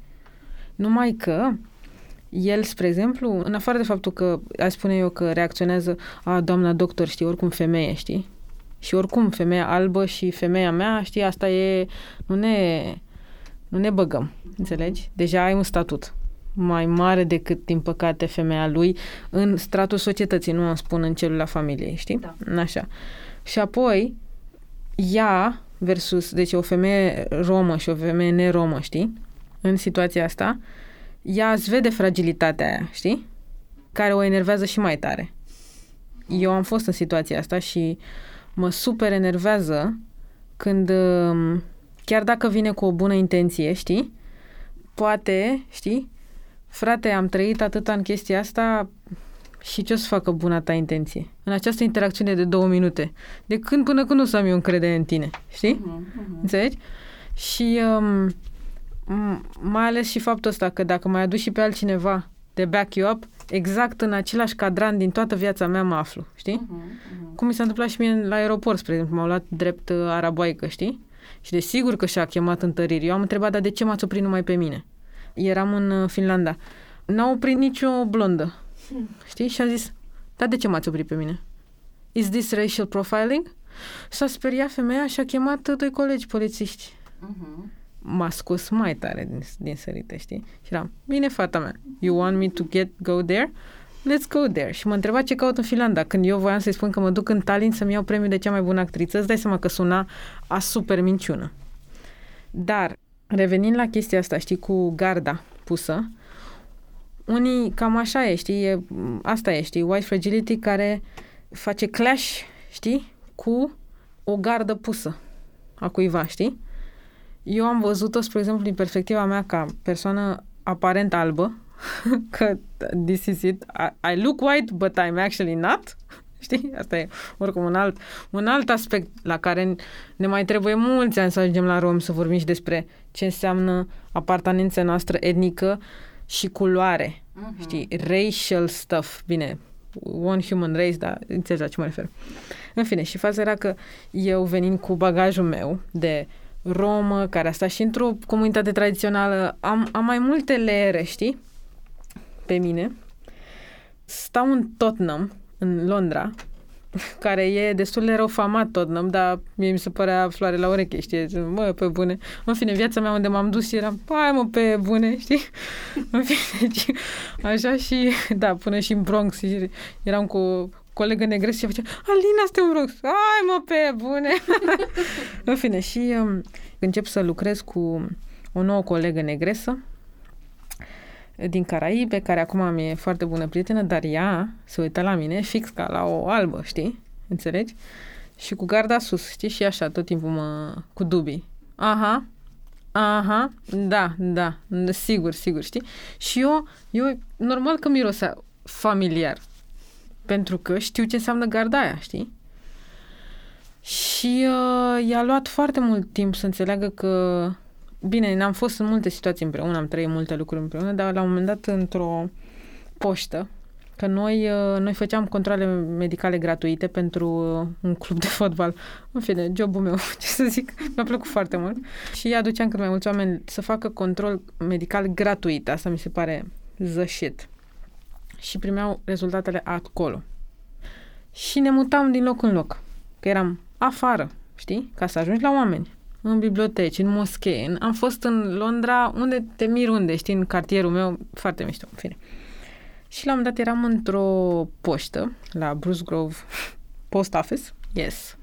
Numai că el, spre exemplu, în afară de faptul că, aș spune eu că reacționează, a, doamna doctor, știi, oricum femeie, știi? Și oricum, femeia albă și femeia mea, știi, asta e, nu ne, nu ne băgăm, înțelegi? Deja ai un statut mai mare decât, din păcate, femeia lui în stratul societății, nu îmi spun în celula familiei, știi? Da. Așa. Și apoi, ea versus, deci o femeie romă și o femeie neromă, știi? În situația asta, ea îți vede fragilitatea aia, știi? Care o enervează și mai tare. Eu am fost în situația asta și mă super enervează când, um, chiar dacă vine cu o bună intenție, știi? Poate, știi? Frate, am trăit atâta în chestia asta și ce o să facă buna ta intenție? În această interacțiune de două minute. De când până când o să am eu încredere în tine. Știi? Uh-huh, uh-huh. Înțelegi? Și um, mai ales și faptul ăsta că dacă mai aduci și pe altcineva de back you up, exact în același cadran din toată viața mea mă aflu, știi? Uh-huh, uh-huh. Cum mi s-a întâmplat și mie la aeroport, spre exemplu, m-au luat drept uh, araboaică, știi? Și desigur că și-a chemat întăriri. Eu am întrebat, dar de ce m-ați oprit numai pe mine? Eram în uh, Finlanda. N-a oprit nicio blondă. Hmm. Știi? Și a zis, dar de ce m-ați oprit pe mine? Is this racial profiling? S-a speriat femeia și a chemat doi colegi polițiști. Uh-huh. M-a scos mai tare din, din sărite, știi? Și eram, bine, fata mea, you want me to get go there? Let's go there. Și mă întreba ce caut în Finlanda. Când eu voiam să-i spun că mă duc în Tallinn să-mi iau premiul de cea mai bună actriță, îți dai seama că suna a super minciună. Dar Revenind la chestia asta, știi, cu garda pusă, unii cam așa e, știi, e, asta e, știi, white fragility care face clash, știi, cu o gardă pusă a cuiva, știi? Eu am văzut-o, spre exemplu, din perspectiva mea ca persoană aparent albă, <laughs> că this is it, I, I look white, but I'm actually not, <laughs> știi? Asta e oricum un alt, un alt aspect la care ne mai trebuie mulți ani să ajungem la rom să vorbim și despre ce înseamnă apartenența noastră etnică și culoare, uh-huh. știi? Racial stuff, bine, one human race, dar înțelegi la ce mă refer. În fine, și faza era că eu venind cu bagajul meu de romă, care a stat și într-o comunitate tradițională, am, am mai multe leere, știi? Pe mine. Stau în Tottenham, în Londra, <laughs> care e destul de rău famat Tottenham, dar mie mi se părea floare la ureche, știi? Mă, pe bune. În fine, viața mea unde m-am dus eram, hai mă, pe bune, <laughs> știi? În fine, deci, așa și, da, până și în Bronx și eram cu o colegă negră și făcea, Alina, suntem în Bronx. Hai mă, pe bune. <laughs> în fine, și um, încep să lucrez cu o nouă colegă negresă, din Caraibe, care acum mi-e foarte bună prietenă, dar ea se uită la mine fix ca la o albă, știi? Înțelegi? Și cu garda sus, știi? Și așa, tot timpul mă... cu dubii. Aha, aha, da, da, sigur, sigur, știi? Și eu, eu normal că mirosea familiar, pentru că știu ce înseamnă garda aia, știi? Și uh, i-a luat foarte mult timp să înțeleagă că Bine, n-am fost în multe situații împreună, am trăit multe lucruri împreună, dar la un moment dat într-o poștă, că noi, uh, noi făceam controle medicale gratuite pentru uh, un club de fotbal. În fine, jobul meu, <laughs> ce să zic, mi-a plăcut foarte mult. Și aduceam cât mai mulți oameni să facă control medical gratuit. Asta mi se pare the shit. Și primeau rezultatele acolo. Și ne mutam din loc în loc. Că eram afară, știi? Ca să ajungi la oameni în biblioteci, în moschee. În, am fost în Londra, unde te mir unde, știi, în cartierul meu, foarte mișto, în fine. Și la un moment dat eram într-o poștă, la Bruce Grove Post Office, yes,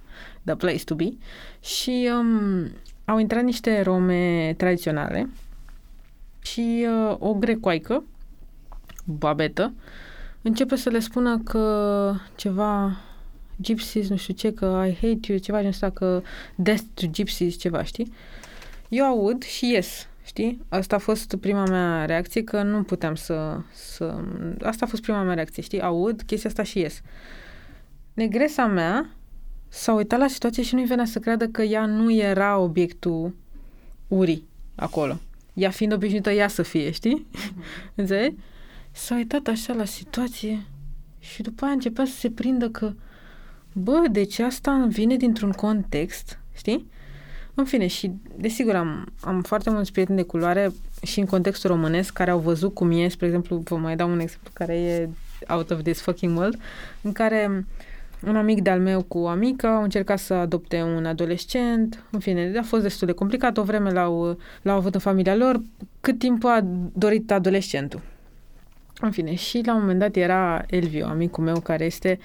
the place to be, și um, au intrat niște rome tradiționale și uh, o grecoaică, babetă, începe să le spună că ceva gypsies, nu știu ce, că I hate you, ceva gen ăsta, că death to gypsies, ceva, știi? Eu aud și ies, știi? Asta a fost prima mea reacție, că nu puteam să, să... Asta a fost prima mea reacție, știi? Aud chestia asta și ies. Negresa mea s-a uitat la situație și nu-i venea să creadă că ea nu era obiectul urii acolo. Ea fiind obișnuită ea să fie, știi? Mm-hmm. <laughs> Înțelegi? S-a uitat așa la situație și după aia începea să se prindă că bă, deci asta vine dintr-un context, știi? În fine, și desigur am, am foarte mulți prieteni de culoare și în contextul românesc care au văzut cum e, spre exemplu, vă mai dau un exemplu care e out of this fucking world, în care un amic de-al meu cu o amică au încercat să adopte un adolescent, în fine, a fost destul de complicat, o vreme l-au, l-au avut în familia lor, cât timp a dorit adolescentul. În fine, și la un moment dat era Elvio, amicul meu, care este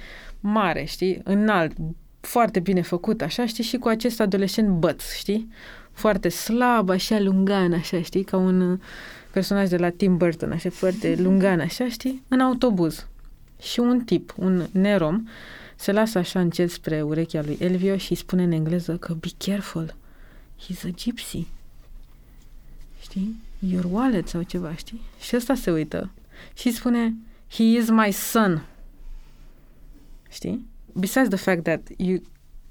mare, știi, înalt, foarte bine făcut, așa, știi, și cu acest adolescent băț, știi? Foarte slab, așa, lungan, așa, știi, ca un uh, personaj de la Tim Burton, așa, foarte <laughs> lungan, așa, știi, în autobuz. Și un tip, un nerom, se lasă așa încet spre urechea lui Elvio și îi spune în engleză că be careful, he's a gypsy. Știi? Your wallet sau ceva, știi? Și ăsta se uită și spune, he is my son. Știi? Besides the fact that you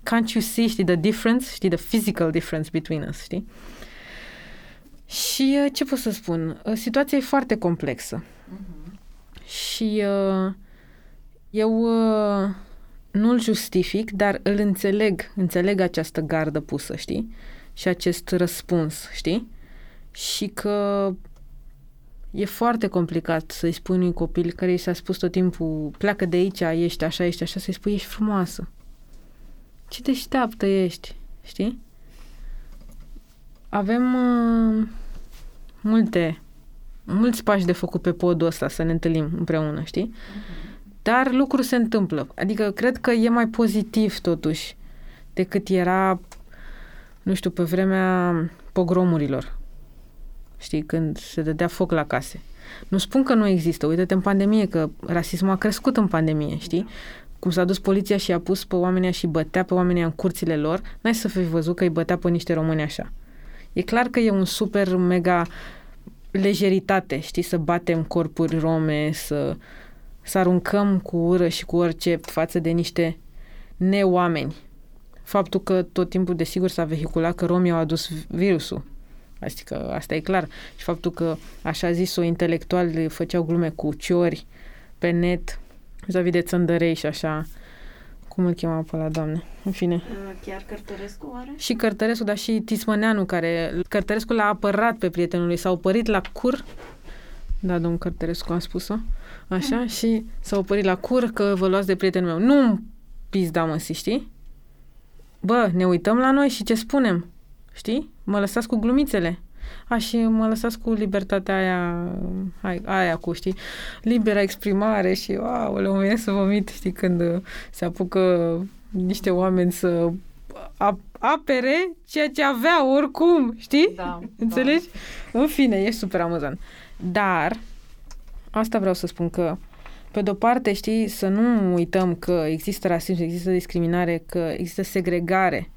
can't you see, știi, the difference, știi, the physical difference between us, știi? Și uh, ce pot să spun? Uh, situația e foarte complexă. Uh-huh. Și uh, eu uh, nu-l justific, dar îl înțeleg, înțeleg această gardă pusă, știi? Și acest răspuns, știi? Și că E foarte complicat să-i spui unui copil care i s-a spus tot timpul pleacă de aici, ești așa, ești așa, să-i spui ești frumoasă. Ce deșteaptă ești, știi? Avem uh, multe, mulți pași de făcut pe podul ăsta să ne întâlnim împreună, știi? Dar lucrul se întâmplă. Adică cred că e mai pozitiv totuși decât era, nu știu, pe vremea pogromurilor știi, când se dădea foc la case. Nu spun că nu există. Uite-te în pandemie, că rasismul a crescut în pandemie, știi? Cum s-a dus poliția și a pus pe oamenii și bătea pe oamenii în curțile lor, n-ai să fi văzut că îi bătea pe niște români așa. E clar că e un super mega lejeritate, știi, să batem corpuri rome, să, să aruncăm cu ură și cu orice față de niște neoameni. Faptul că tot timpul, desigur, s-a vehiculat că romii au adus virusul. Adică asta e clar. Și faptul că, așa zis-o, intelectuali făceau glume cu ciori pe net, vis-a-vis de țăndărei și așa. Cum îl chema pe la doamne? În fine. Uh, chiar Cărtărescu are? Și Cărtărescu, dar și Tismăneanu, care... Cărtărescu l-a apărat pe prietenul lui. S-a opărit la cur. Da, domnul Cărtărescu a spus-o. Așa. Mm. Și s-a opărit la cur că vă luați de prietenul meu. Nu pizda, mă, știi? Bă, ne uităm la noi și ce spunem? Știi? Mă lăsați cu glumițele. A, și mă lăsați cu libertatea aia, aia cu, știi, libera exprimare și, wow, le mă să vomit, știi, când se apucă niște oameni să apere ceea ce avea oricum, știi? Da. <laughs> Înțelegi? Da. În fine, e super amuzant. Dar, asta vreau să spun că pe de-o parte, știi, să nu uităm că există rasism, există discriminare, că există segregare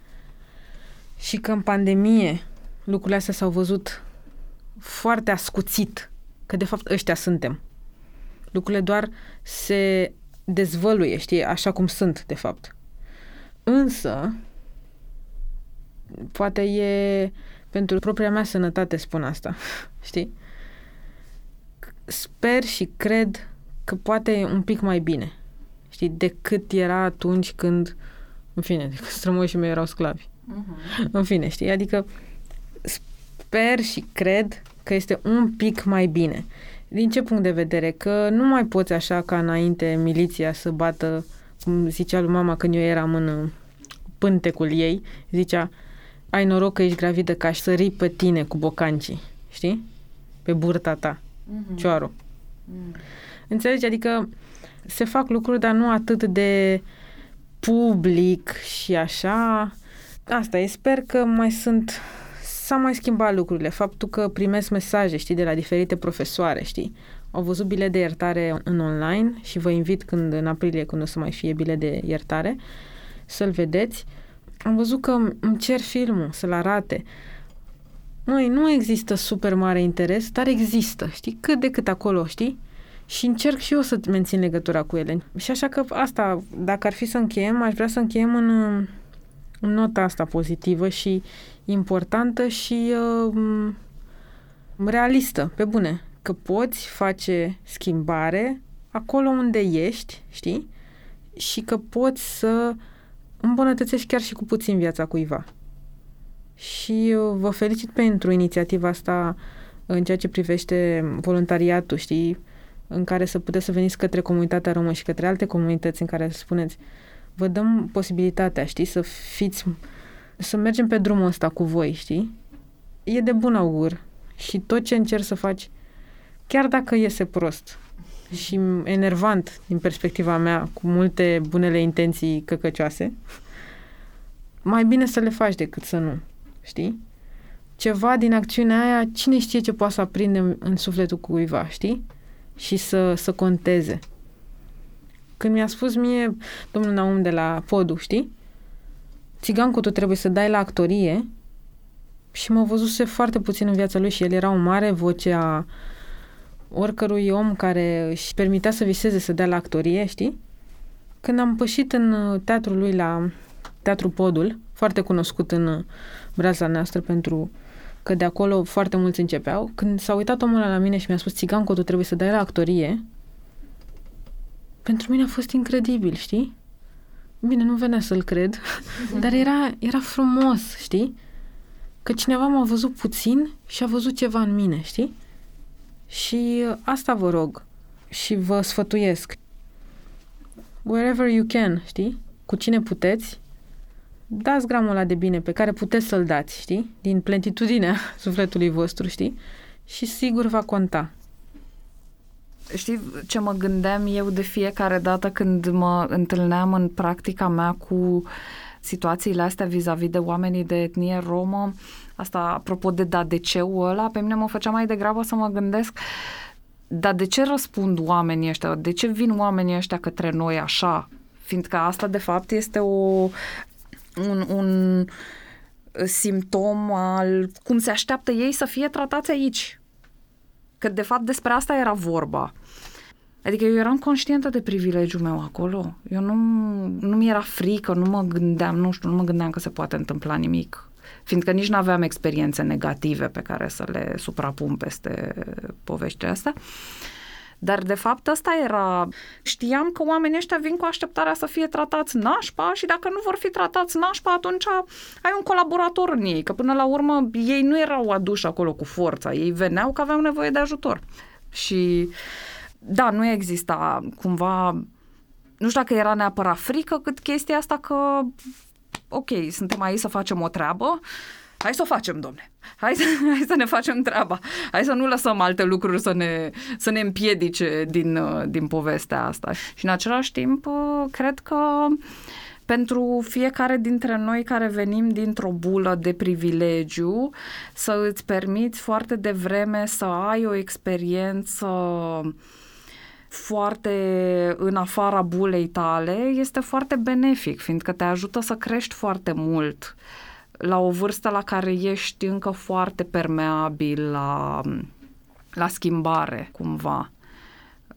și că în pandemie lucrurile astea s-au văzut foarte ascuțit, că de fapt ăștia suntem. Lucrurile doar se dezvăluie, știi, așa cum sunt, de fapt. Însă, poate e pentru propria mea sănătate spun asta, <laughs> știi? Sper și cred că poate e un pic mai bine, știi, decât era atunci când, în fine, decât <laughs> strămoșii mei erau sclavi. Uh-huh. În fine, știi, adică sper și cred că este un pic mai bine. Din ce punct de vedere? Că nu mai poți așa ca înainte miliția să bată, cum zicea lui mama când eu eram în pântecul ei, zicea, ai noroc că ești gravidă ca aș sări pe tine cu bocancii, știi? Pe burta ta, uh-huh. cioară. Uh-huh. Înțelegi? Adică se fac lucruri, dar nu atât de public și așa. Asta e. Sper că mai sunt... S-au mai schimbat lucrurile. Faptul că primesc mesaje, știi, de la diferite profesoare, știi? Au văzut bile de iertare în online și vă invit când, în aprilie, când o să mai fie bile de iertare, să-l vedeți. Am văzut că îmi cer filmul, să-l arate. Măi, nu există super mare interes, dar există, știi? Cât de cât acolo, știi? și încerc și eu să mențin legătura cu ele. Și așa că asta, dacă ar fi să încheiem, aș vrea să încheiem în, în nota asta pozitivă și importantă și uh, realistă, pe bune, că poți face schimbare acolo unde ești, știi? Și că poți să îmbunătățești chiar și cu puțin viața cuiva. Și uh, vă felicit pentru inițiativa asta în ceea ce privește voluntariatul, știi? în care să puteți să veniți către comunitatea romă și către alte comunități în care să spuneți vă dăm posibilitatea, știi, să fiți, să mergem pe drumul ăsta cu voi, știi? E de bun augur și tot ce încerci să faci, chiar dacă iese prost și enervant din perspectiva mea, cu multe bunele intenții căcăcioase, mai bine să le faci decât să nu, știi? Ceva din acțiunea aia, cine știe ce poate să aprinde în, în sufletul cuiva, știi? și să, să conteze. Când mi-a spus mie domnul Naum de la Podu, știi? Țigancu, tu trebuie să dai la actorie și mă văzuse foarte puțin în viața lui și el era o mare voce a oricărui om care își permitea să viseze să dea la actorie, știi? Când am pășit în teatrul lui la Teatru Podul, foarte cunoscut în braza noastră pentru că de acolo foarte mulți începeau. Când s-a uitat omul la mine și mi-a spus, Țiganco, tu trebuie să dai la actorie, pentru mine a fost incredibil, știi? Bine, nu venea să-l cred, <laughs> dar era, era frumos, știi? Că cineva m-a văzut puțin și a văzut ceva în mine, știi? Și asta vă rog și vă sfătuiesc. Wherever you can, știi? Cu cine puteți, dați gramul ăla de bine pe care puteți să-l dați, știi? Din plentitudinea <laughs> sufletului vostru, știi? Și sigur va conta. Știi ce mă gândeam eu de fiecare dată când mă întâlneam în practica mea cu situațiile astea vis-a-vis de oamenii de etnie romă, asta apropo de da de ce ăla, pe mine mă făcea mai degrabă să mă gândesc dar de ce răspund oamenii ăștia? De ce vin oamenii ăștia către noi așa? Fiindcă asta, de fapt, este o, un, un simptom al cum se așteaptă ei să fie tratați aici. Că, de fapt, despre asta era vorba. Adică eu eram conștientă de privilegiul meu acolo. Eu nu, nu mi era frică, nu mă gândeam, nu știu, nu mă gândeam că se poate întâmpla nimic. Fiindcă nici nu aveam experiențe negative pe care să le suprapun peste poveștile astea. Dar, de fapt, ăsta era... Știam că oamenii ăștia vin cu așteptarea să fie tratați nașpa și dacă nu vor fi tratați nașpa, atunci ai un colaborator în ei, că până la urmă ei nu erau aduși acolo cu forța, ei veneau că aveau nevoie de ajutor. Și da, nu exista cumva, nu știu dacă era neapărat frică, cât chestia asta că, ok, suntem aici să facem o treabă, hai să o facem, domne. Hai să, <laughs> hai să ne facem treaba. Hai să nu lăsăm alte lucruri să ne, să ne împiedice din, din povestea asta. Și în același timp, cred că pentru fiecare dintre noi care venim dintr-o bulă de privilegiu, să îți permiți foarte devreme să ai o experiență foarte în afara bulei tale este foarte benefic, fiindcă te ajută să crești foarte mult la o vârstă la care ești încă foarte permeabil la, la schimbare, cumva.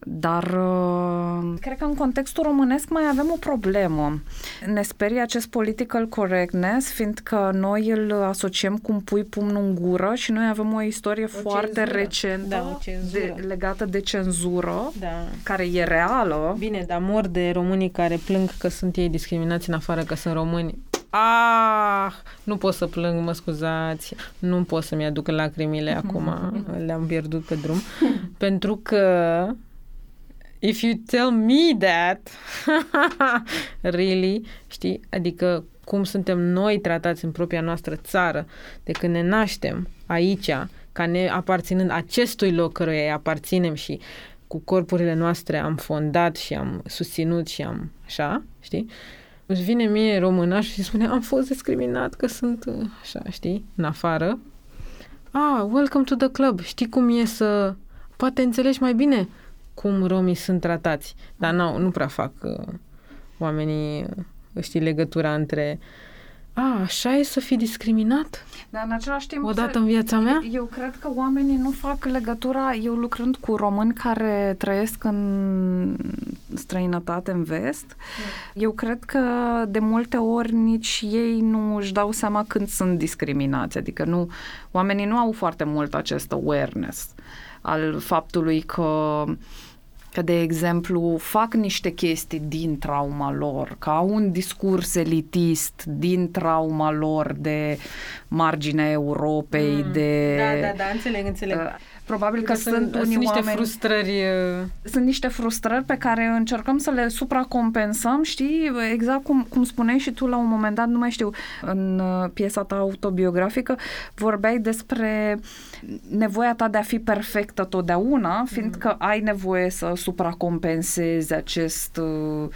Dar uh, cred că în contextul românesc mai avem o problemă. Ne sperie acest political correctness, fiindcă noi îl asociem cu un pui pumnul în gură și noi avem o istorie o foarte cenzură. recentă da, o de, legată de cenzură, da. care e reală. Bine, dar mor de românii care plâng că sunt ei discriminați în afară că sunt români. Ah, nu pot să plâng, mă scuzați, nu pot să-mi aduc lacrimile <laughs> acum, le-am pierdut pe drum, <laughs> pentru că if you tell me that, <laughs> really, știi, adică cum suntem noi tratați în propria noastră țară, de când ne naștem aici, ca ne aparținând acestui loc căruia îi aparținem și cu corpurile noastre am fondat și am susținut și am așa, știi? Își vine mie românaș și spune am fost discriminat că sunt așa, știi, în afară. Ah, welcome to the club. Știi cum e să... Poate înțelegi mai bine cum romii sunt tratați. Dar nu, nu prea fac uh, oamenii, uh, știi, legătura între a, așa e să fii discriminat? Dar în același timp... Odată în viața mea? Eu cred că oamenii nu fac legătura, eu lucrând cu români care trăiesc în străinătate, în vest, mm. eu cred că de multe ori nici ei nu își dau seama când sunt discriminați, adică nu, oamenii nu au foarte mult acest awareness al faptului că că, de exemplu, fac niște chestii din trauma lor, că au un discurs elitist din trauma lor de marginea Europei, mm. de... Da, da, da, înțeleg, înțeleg. Uh, Probabil că, că sunt, sunt unii niște oameni, frustrări. Uh, sunt niște frustrări pe care încercăm să le supracompensăm, știi? Exact cum, cum spuneai și tu la un moment dat, nu mai știu, în uh, piesa ta autobiografică, vorbeai despre nevoia ta de a fi perfectă totdeauna, fiindcă mm. ai nevoie să supracompensezi acest uh,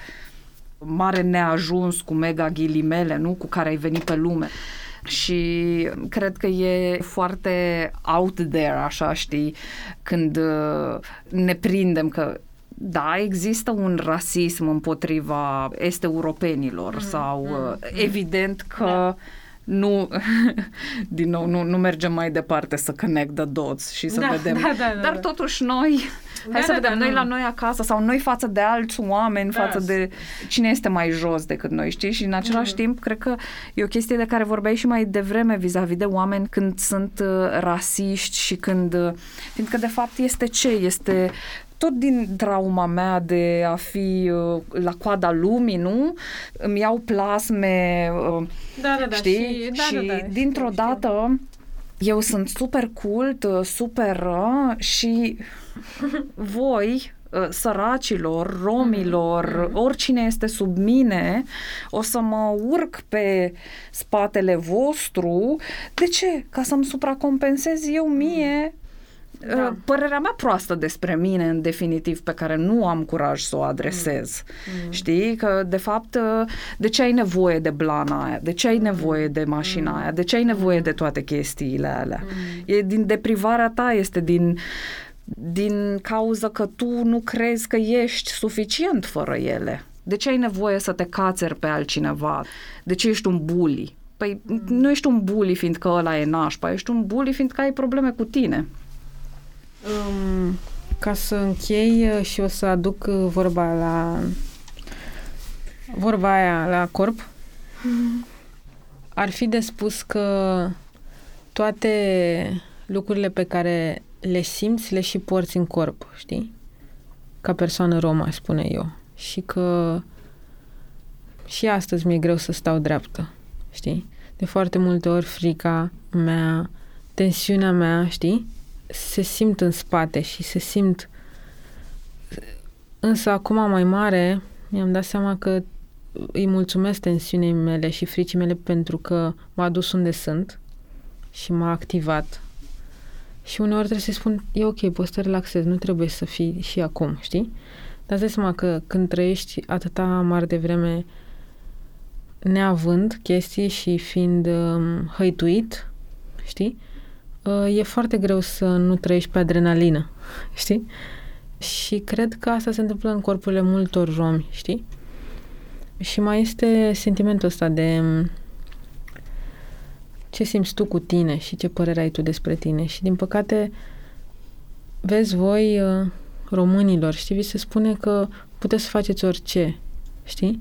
mare neajuns cu mega ghilimele, nu? Cu care ai venit pe lume și cred că e foarte out there, așa, știi, când uh, ne prindem că da, există un rasism împotriva este-europenilor mm, sau mm, evident că da nu, <laughs> din nou, nu, nu mergem mai departe să connect the dots și să da, vedem. Da, da, da, Dar da. totuși noi, da, hai să da, vedem, da, noi nu. la noi acasă sau noi față de alți oameni, da. față de cine este mai jos decât noi, știi? Și în același mm. timp, cred că e o chestie de care vorbeai și mai devreme vis-a-vis de oameni când sunt uh, rasiști și când... Uh, fiindcă de fapt este ce? Este tot din trauma mea de a fi uh, la coada lumii, nu? Îmi iau plasme, uh, da, da, da, știi? Și, da, și da, da, dintr-o știu, dată eu sunt super cult, uh, super și <laughs> voi uh, săracilor, romilor, mm-hmm. oricine este sub mine, o să mă urc pe spatele vostru. De ce? Ca să-mi supracompensez eu mie da. Uh, părerea mea proastă despre mine, în definitiv, pe care nu am curaj să o adresez. Mm. Știi? Că, de fapt, uh, de ce ai nevoie de blana aia? De ce ai nevoie de mașina mm. aia? De ce ai nevoie de toate chestiile alea? Mm. E din deprivarea ta, este din din cauza că tu nu crezi că ești suficient fără ele. De ce ai nevoie să te cațeri pe altcineva? De ce ești un bully? Păi nu ești un bully fiindcă ăla e nașpa, ești un bully fiindcă ai probleme cu tine. Um, ca să închei uh, și o să aduc uh, vorba la vorba aia la corp, mm. ar fi de spus că toate lucrurile pe care le simți, le și porți în corp, știi? Ca persoană romă, spune eu. Și că și astăzi mi-e greu să stau dreaptă, știi? De foarte multe ori frica mea, tensiunea mea, știi? Se simt în spate și se simt... Însă acum mai mare mi-am dat seama că îi mulțumesc tensiunii mele și fricii mele pentru că m-a dus unde sunt și m-a activat. Și uneori trebuie să-i spun, e ok, poți să te relaxezi, nu trebuie să fii și acum, știi? Dar îți seama că când trăiești atâta mare de vreme neavând chestii și fiind um, hăituit, știi? Uh, e foarte greu să nu trăiești pe adrenalină, știi? Și cred că asta se întâmplă în corpurile multor romi, știi? Și mai este sentimentul ăsta de um, ce simți tu cu tine și ce părere ai tu despre tine. Și din păcate, vezi voi, uh, românilor, știi, vi se spune că puteți să faceți orice, știi?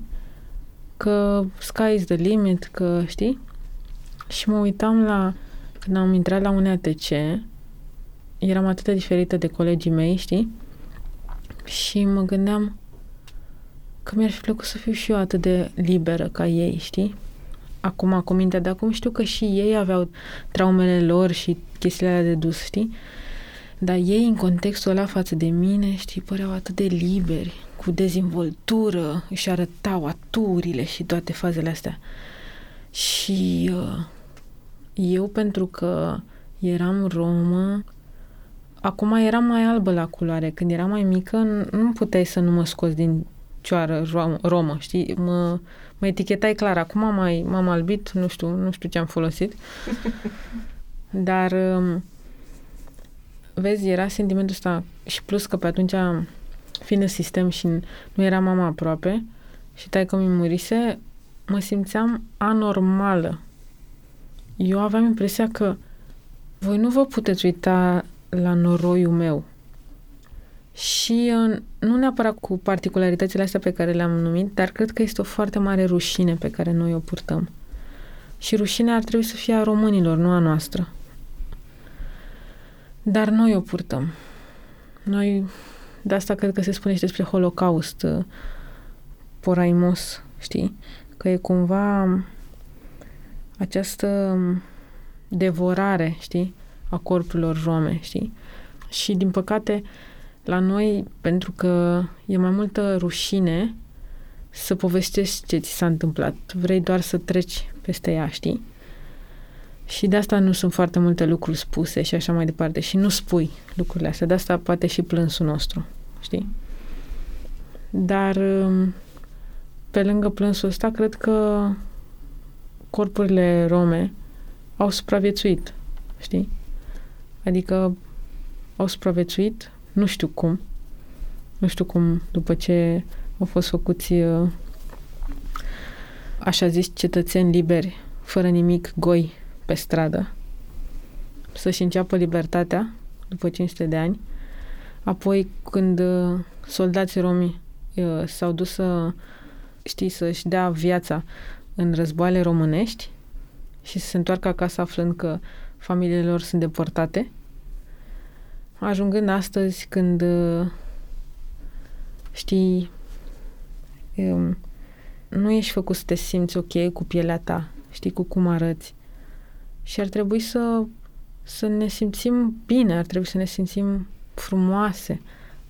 Că sky is the limit, că, știi? Și mă uitam la, când am intrat la un ATC, eram atât de diferită de colegii mei, știi? Și mă gândeam că mi-ar fi plăcut să fiu și eu atât de liberă ca ei, știi? acum cu mintea de acum, știu că și ei aveau traumele lor și chestiile alea de dus, știi? Dar ei, în contextul ăla față de mine, știi, păreau atât de liberi, cu dezvoltură, își arătau aturile și toate fazele astea. Și uh, eu, pentru că eram romă, acum eram mai albă la culoare. Când eram mai mică, nu puteai să nu mă scoți din cioară romă, știi? Mă, mă etichetai clar. Acum mai, m-am albit, nu știu, nu știu ce am folosit. <laughs> Dar um, vezi, era sentimentul ăsta și plus că pe atunci fiind în sistem și nu era mama aproape și tai că mi murise, mă simțeam anormală. Eu aveam impresia că voi nu vă puteți uita la noroiul meu. Și uh, nu neapărat cu particularitățile astea pe care le-am numit, dar cred că este o foarte mare rușine pe care noi o purtăm. Și rușinea ar trebui să fie a românilor, nu a noastră. Dar noi o purtăm. Noi, de asta cred că se spune și despre Holocaust, uh, poraimos, știi? Că e cumva această devorare, știi? A corpurilor rome, știi? Și, din păcate, la noi, pentru că e mai multă rușine să povestești ce ți s-a întâmplat. Vrei doar să treci peste ea, știi? Și de asta nu sunt foarte multe lucruri spuse și așa mai departe. Și nu spui lucrurile astea. De asta poate și plânsul nostru, știi? Dar um, pe lângă plânsul ăsta, cred că corpurile rome au supraviețuit, știi? Adică au supraviețuit, nu știu cum. Nu știu cum, după ce au fost făcuți uh, așa zis cetățeni liberi, fără nimic, goi pe stradă, să-și înceapă libertatea după 500 de ani. Apoi, când uh, soldații romi uh, s-au dus să, știi, să-și dea viața în războaiele românești și să se întoarcă acasă aflând că familiile lor sunt deportate, ajungând astăzi când uh, știi um, nu ești făcut să te simți ok cu pielea ta, știi, cu cum arăți. Și ar trebui să, să ne simțim bine, ar trebui să ne simțim frumoase,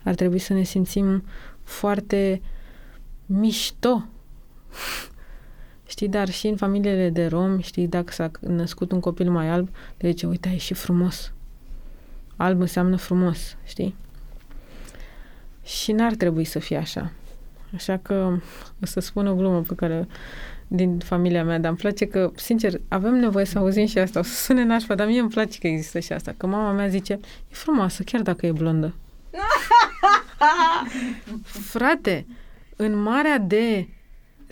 ar trebui să ne simțim foarte mișto. <laughs> știi, dar și în familiile de romi, știi, dacă s-a născut un copil mai alb, de ce, uite, e și frumos alb înseamnă frumos, știi? Și n-ar trebui să fie așa. Așa că o să spun o glumă pe care din familia mea, dar îmi place că, sincer, avem nevoie să auzim și asta. O să sune nașpa, dar mie îmi place că există și asta. Că mama mea zice, e frumoasă, chiar dacă e blondă. <laughs> Frate, în marea de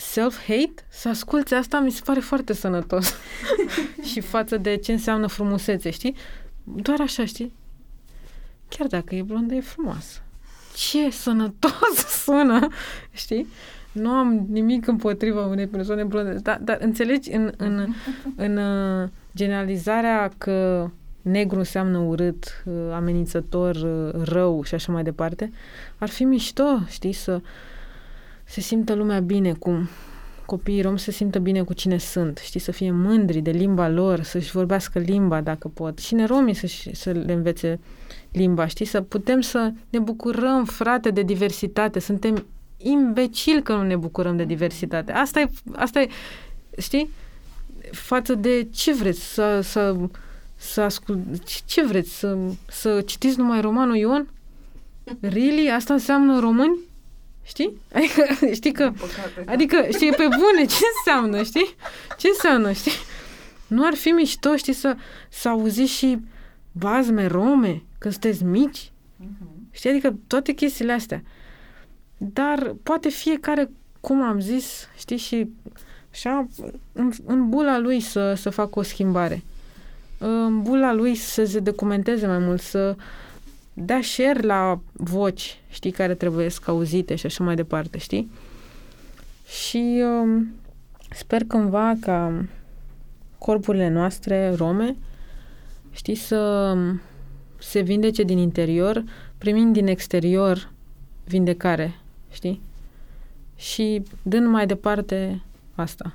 self-hate, să asculți asta mi se pare foarte sănătos. <laughs> și față de ce înseamnă frumusețe, știi? Doar așa, știi? Chiar dacă e blondă, e frumoasă. Ce sănătos <laughs> sună, știi? Nu am nimic împotriva unei persoane blonde, dar, dar înțelegi în, în, <laughs> în uh, generalizarea că negru înseamnă urât, uh, amenințător, uh, rău și așa mai departe, ar fi mișto, știi, să se simtă lumea bine cu copiii rom se simtă bine cu cine sunt, știi, să fie mândri de limba lor, să-și vorbească limba dacă pot. Și ne romii să, să le învețe limba, știi, să putem să ne bucurăm, frate, de diversitate. Suntem imbecil că nu ne bucurăm de diversitate. Asta e, asta e știi, față de ce vreți, să, să, să ascult, ce vreți, să, să citiți numai romanul Ion? Really? Asta înseamnă români? Știi? Adică, <laughs> știi că, da. adică, știi, pe bune, ce înseamnă, știi? Ce înseamnă, știi? Nu ar fi mișto, știi, să, să auziți și bazme rome când sunteți mici? Uh-huh. Știi? Adică toate chestiile astea. Dar poate fiecare, cum am zis, știi, și așa, în, în bula lui să, să facă o schimbare. În bula lui să se documenteze mai mult, să dea share la voci, știi, care trebuie să auzite și așa mai departe, știi? Și um, sper cândva ca corpurile noastre rome, știi, să se vindece din interior, primind din exterior vindecare, știi? Și dând mai departe asta.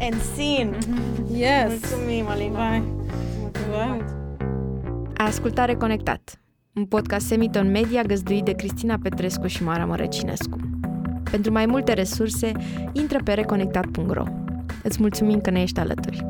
And scene! Yes! Mulțumim, Alina! Mulțumim! Ascultare Conectat, un podcast Semiton Media găzduit de Cristina Petrescu și Mara Mărăcinescu. Pentru mai multe resurse, intră pe reconectat.ro. Îți mulțumim că ne ești alături!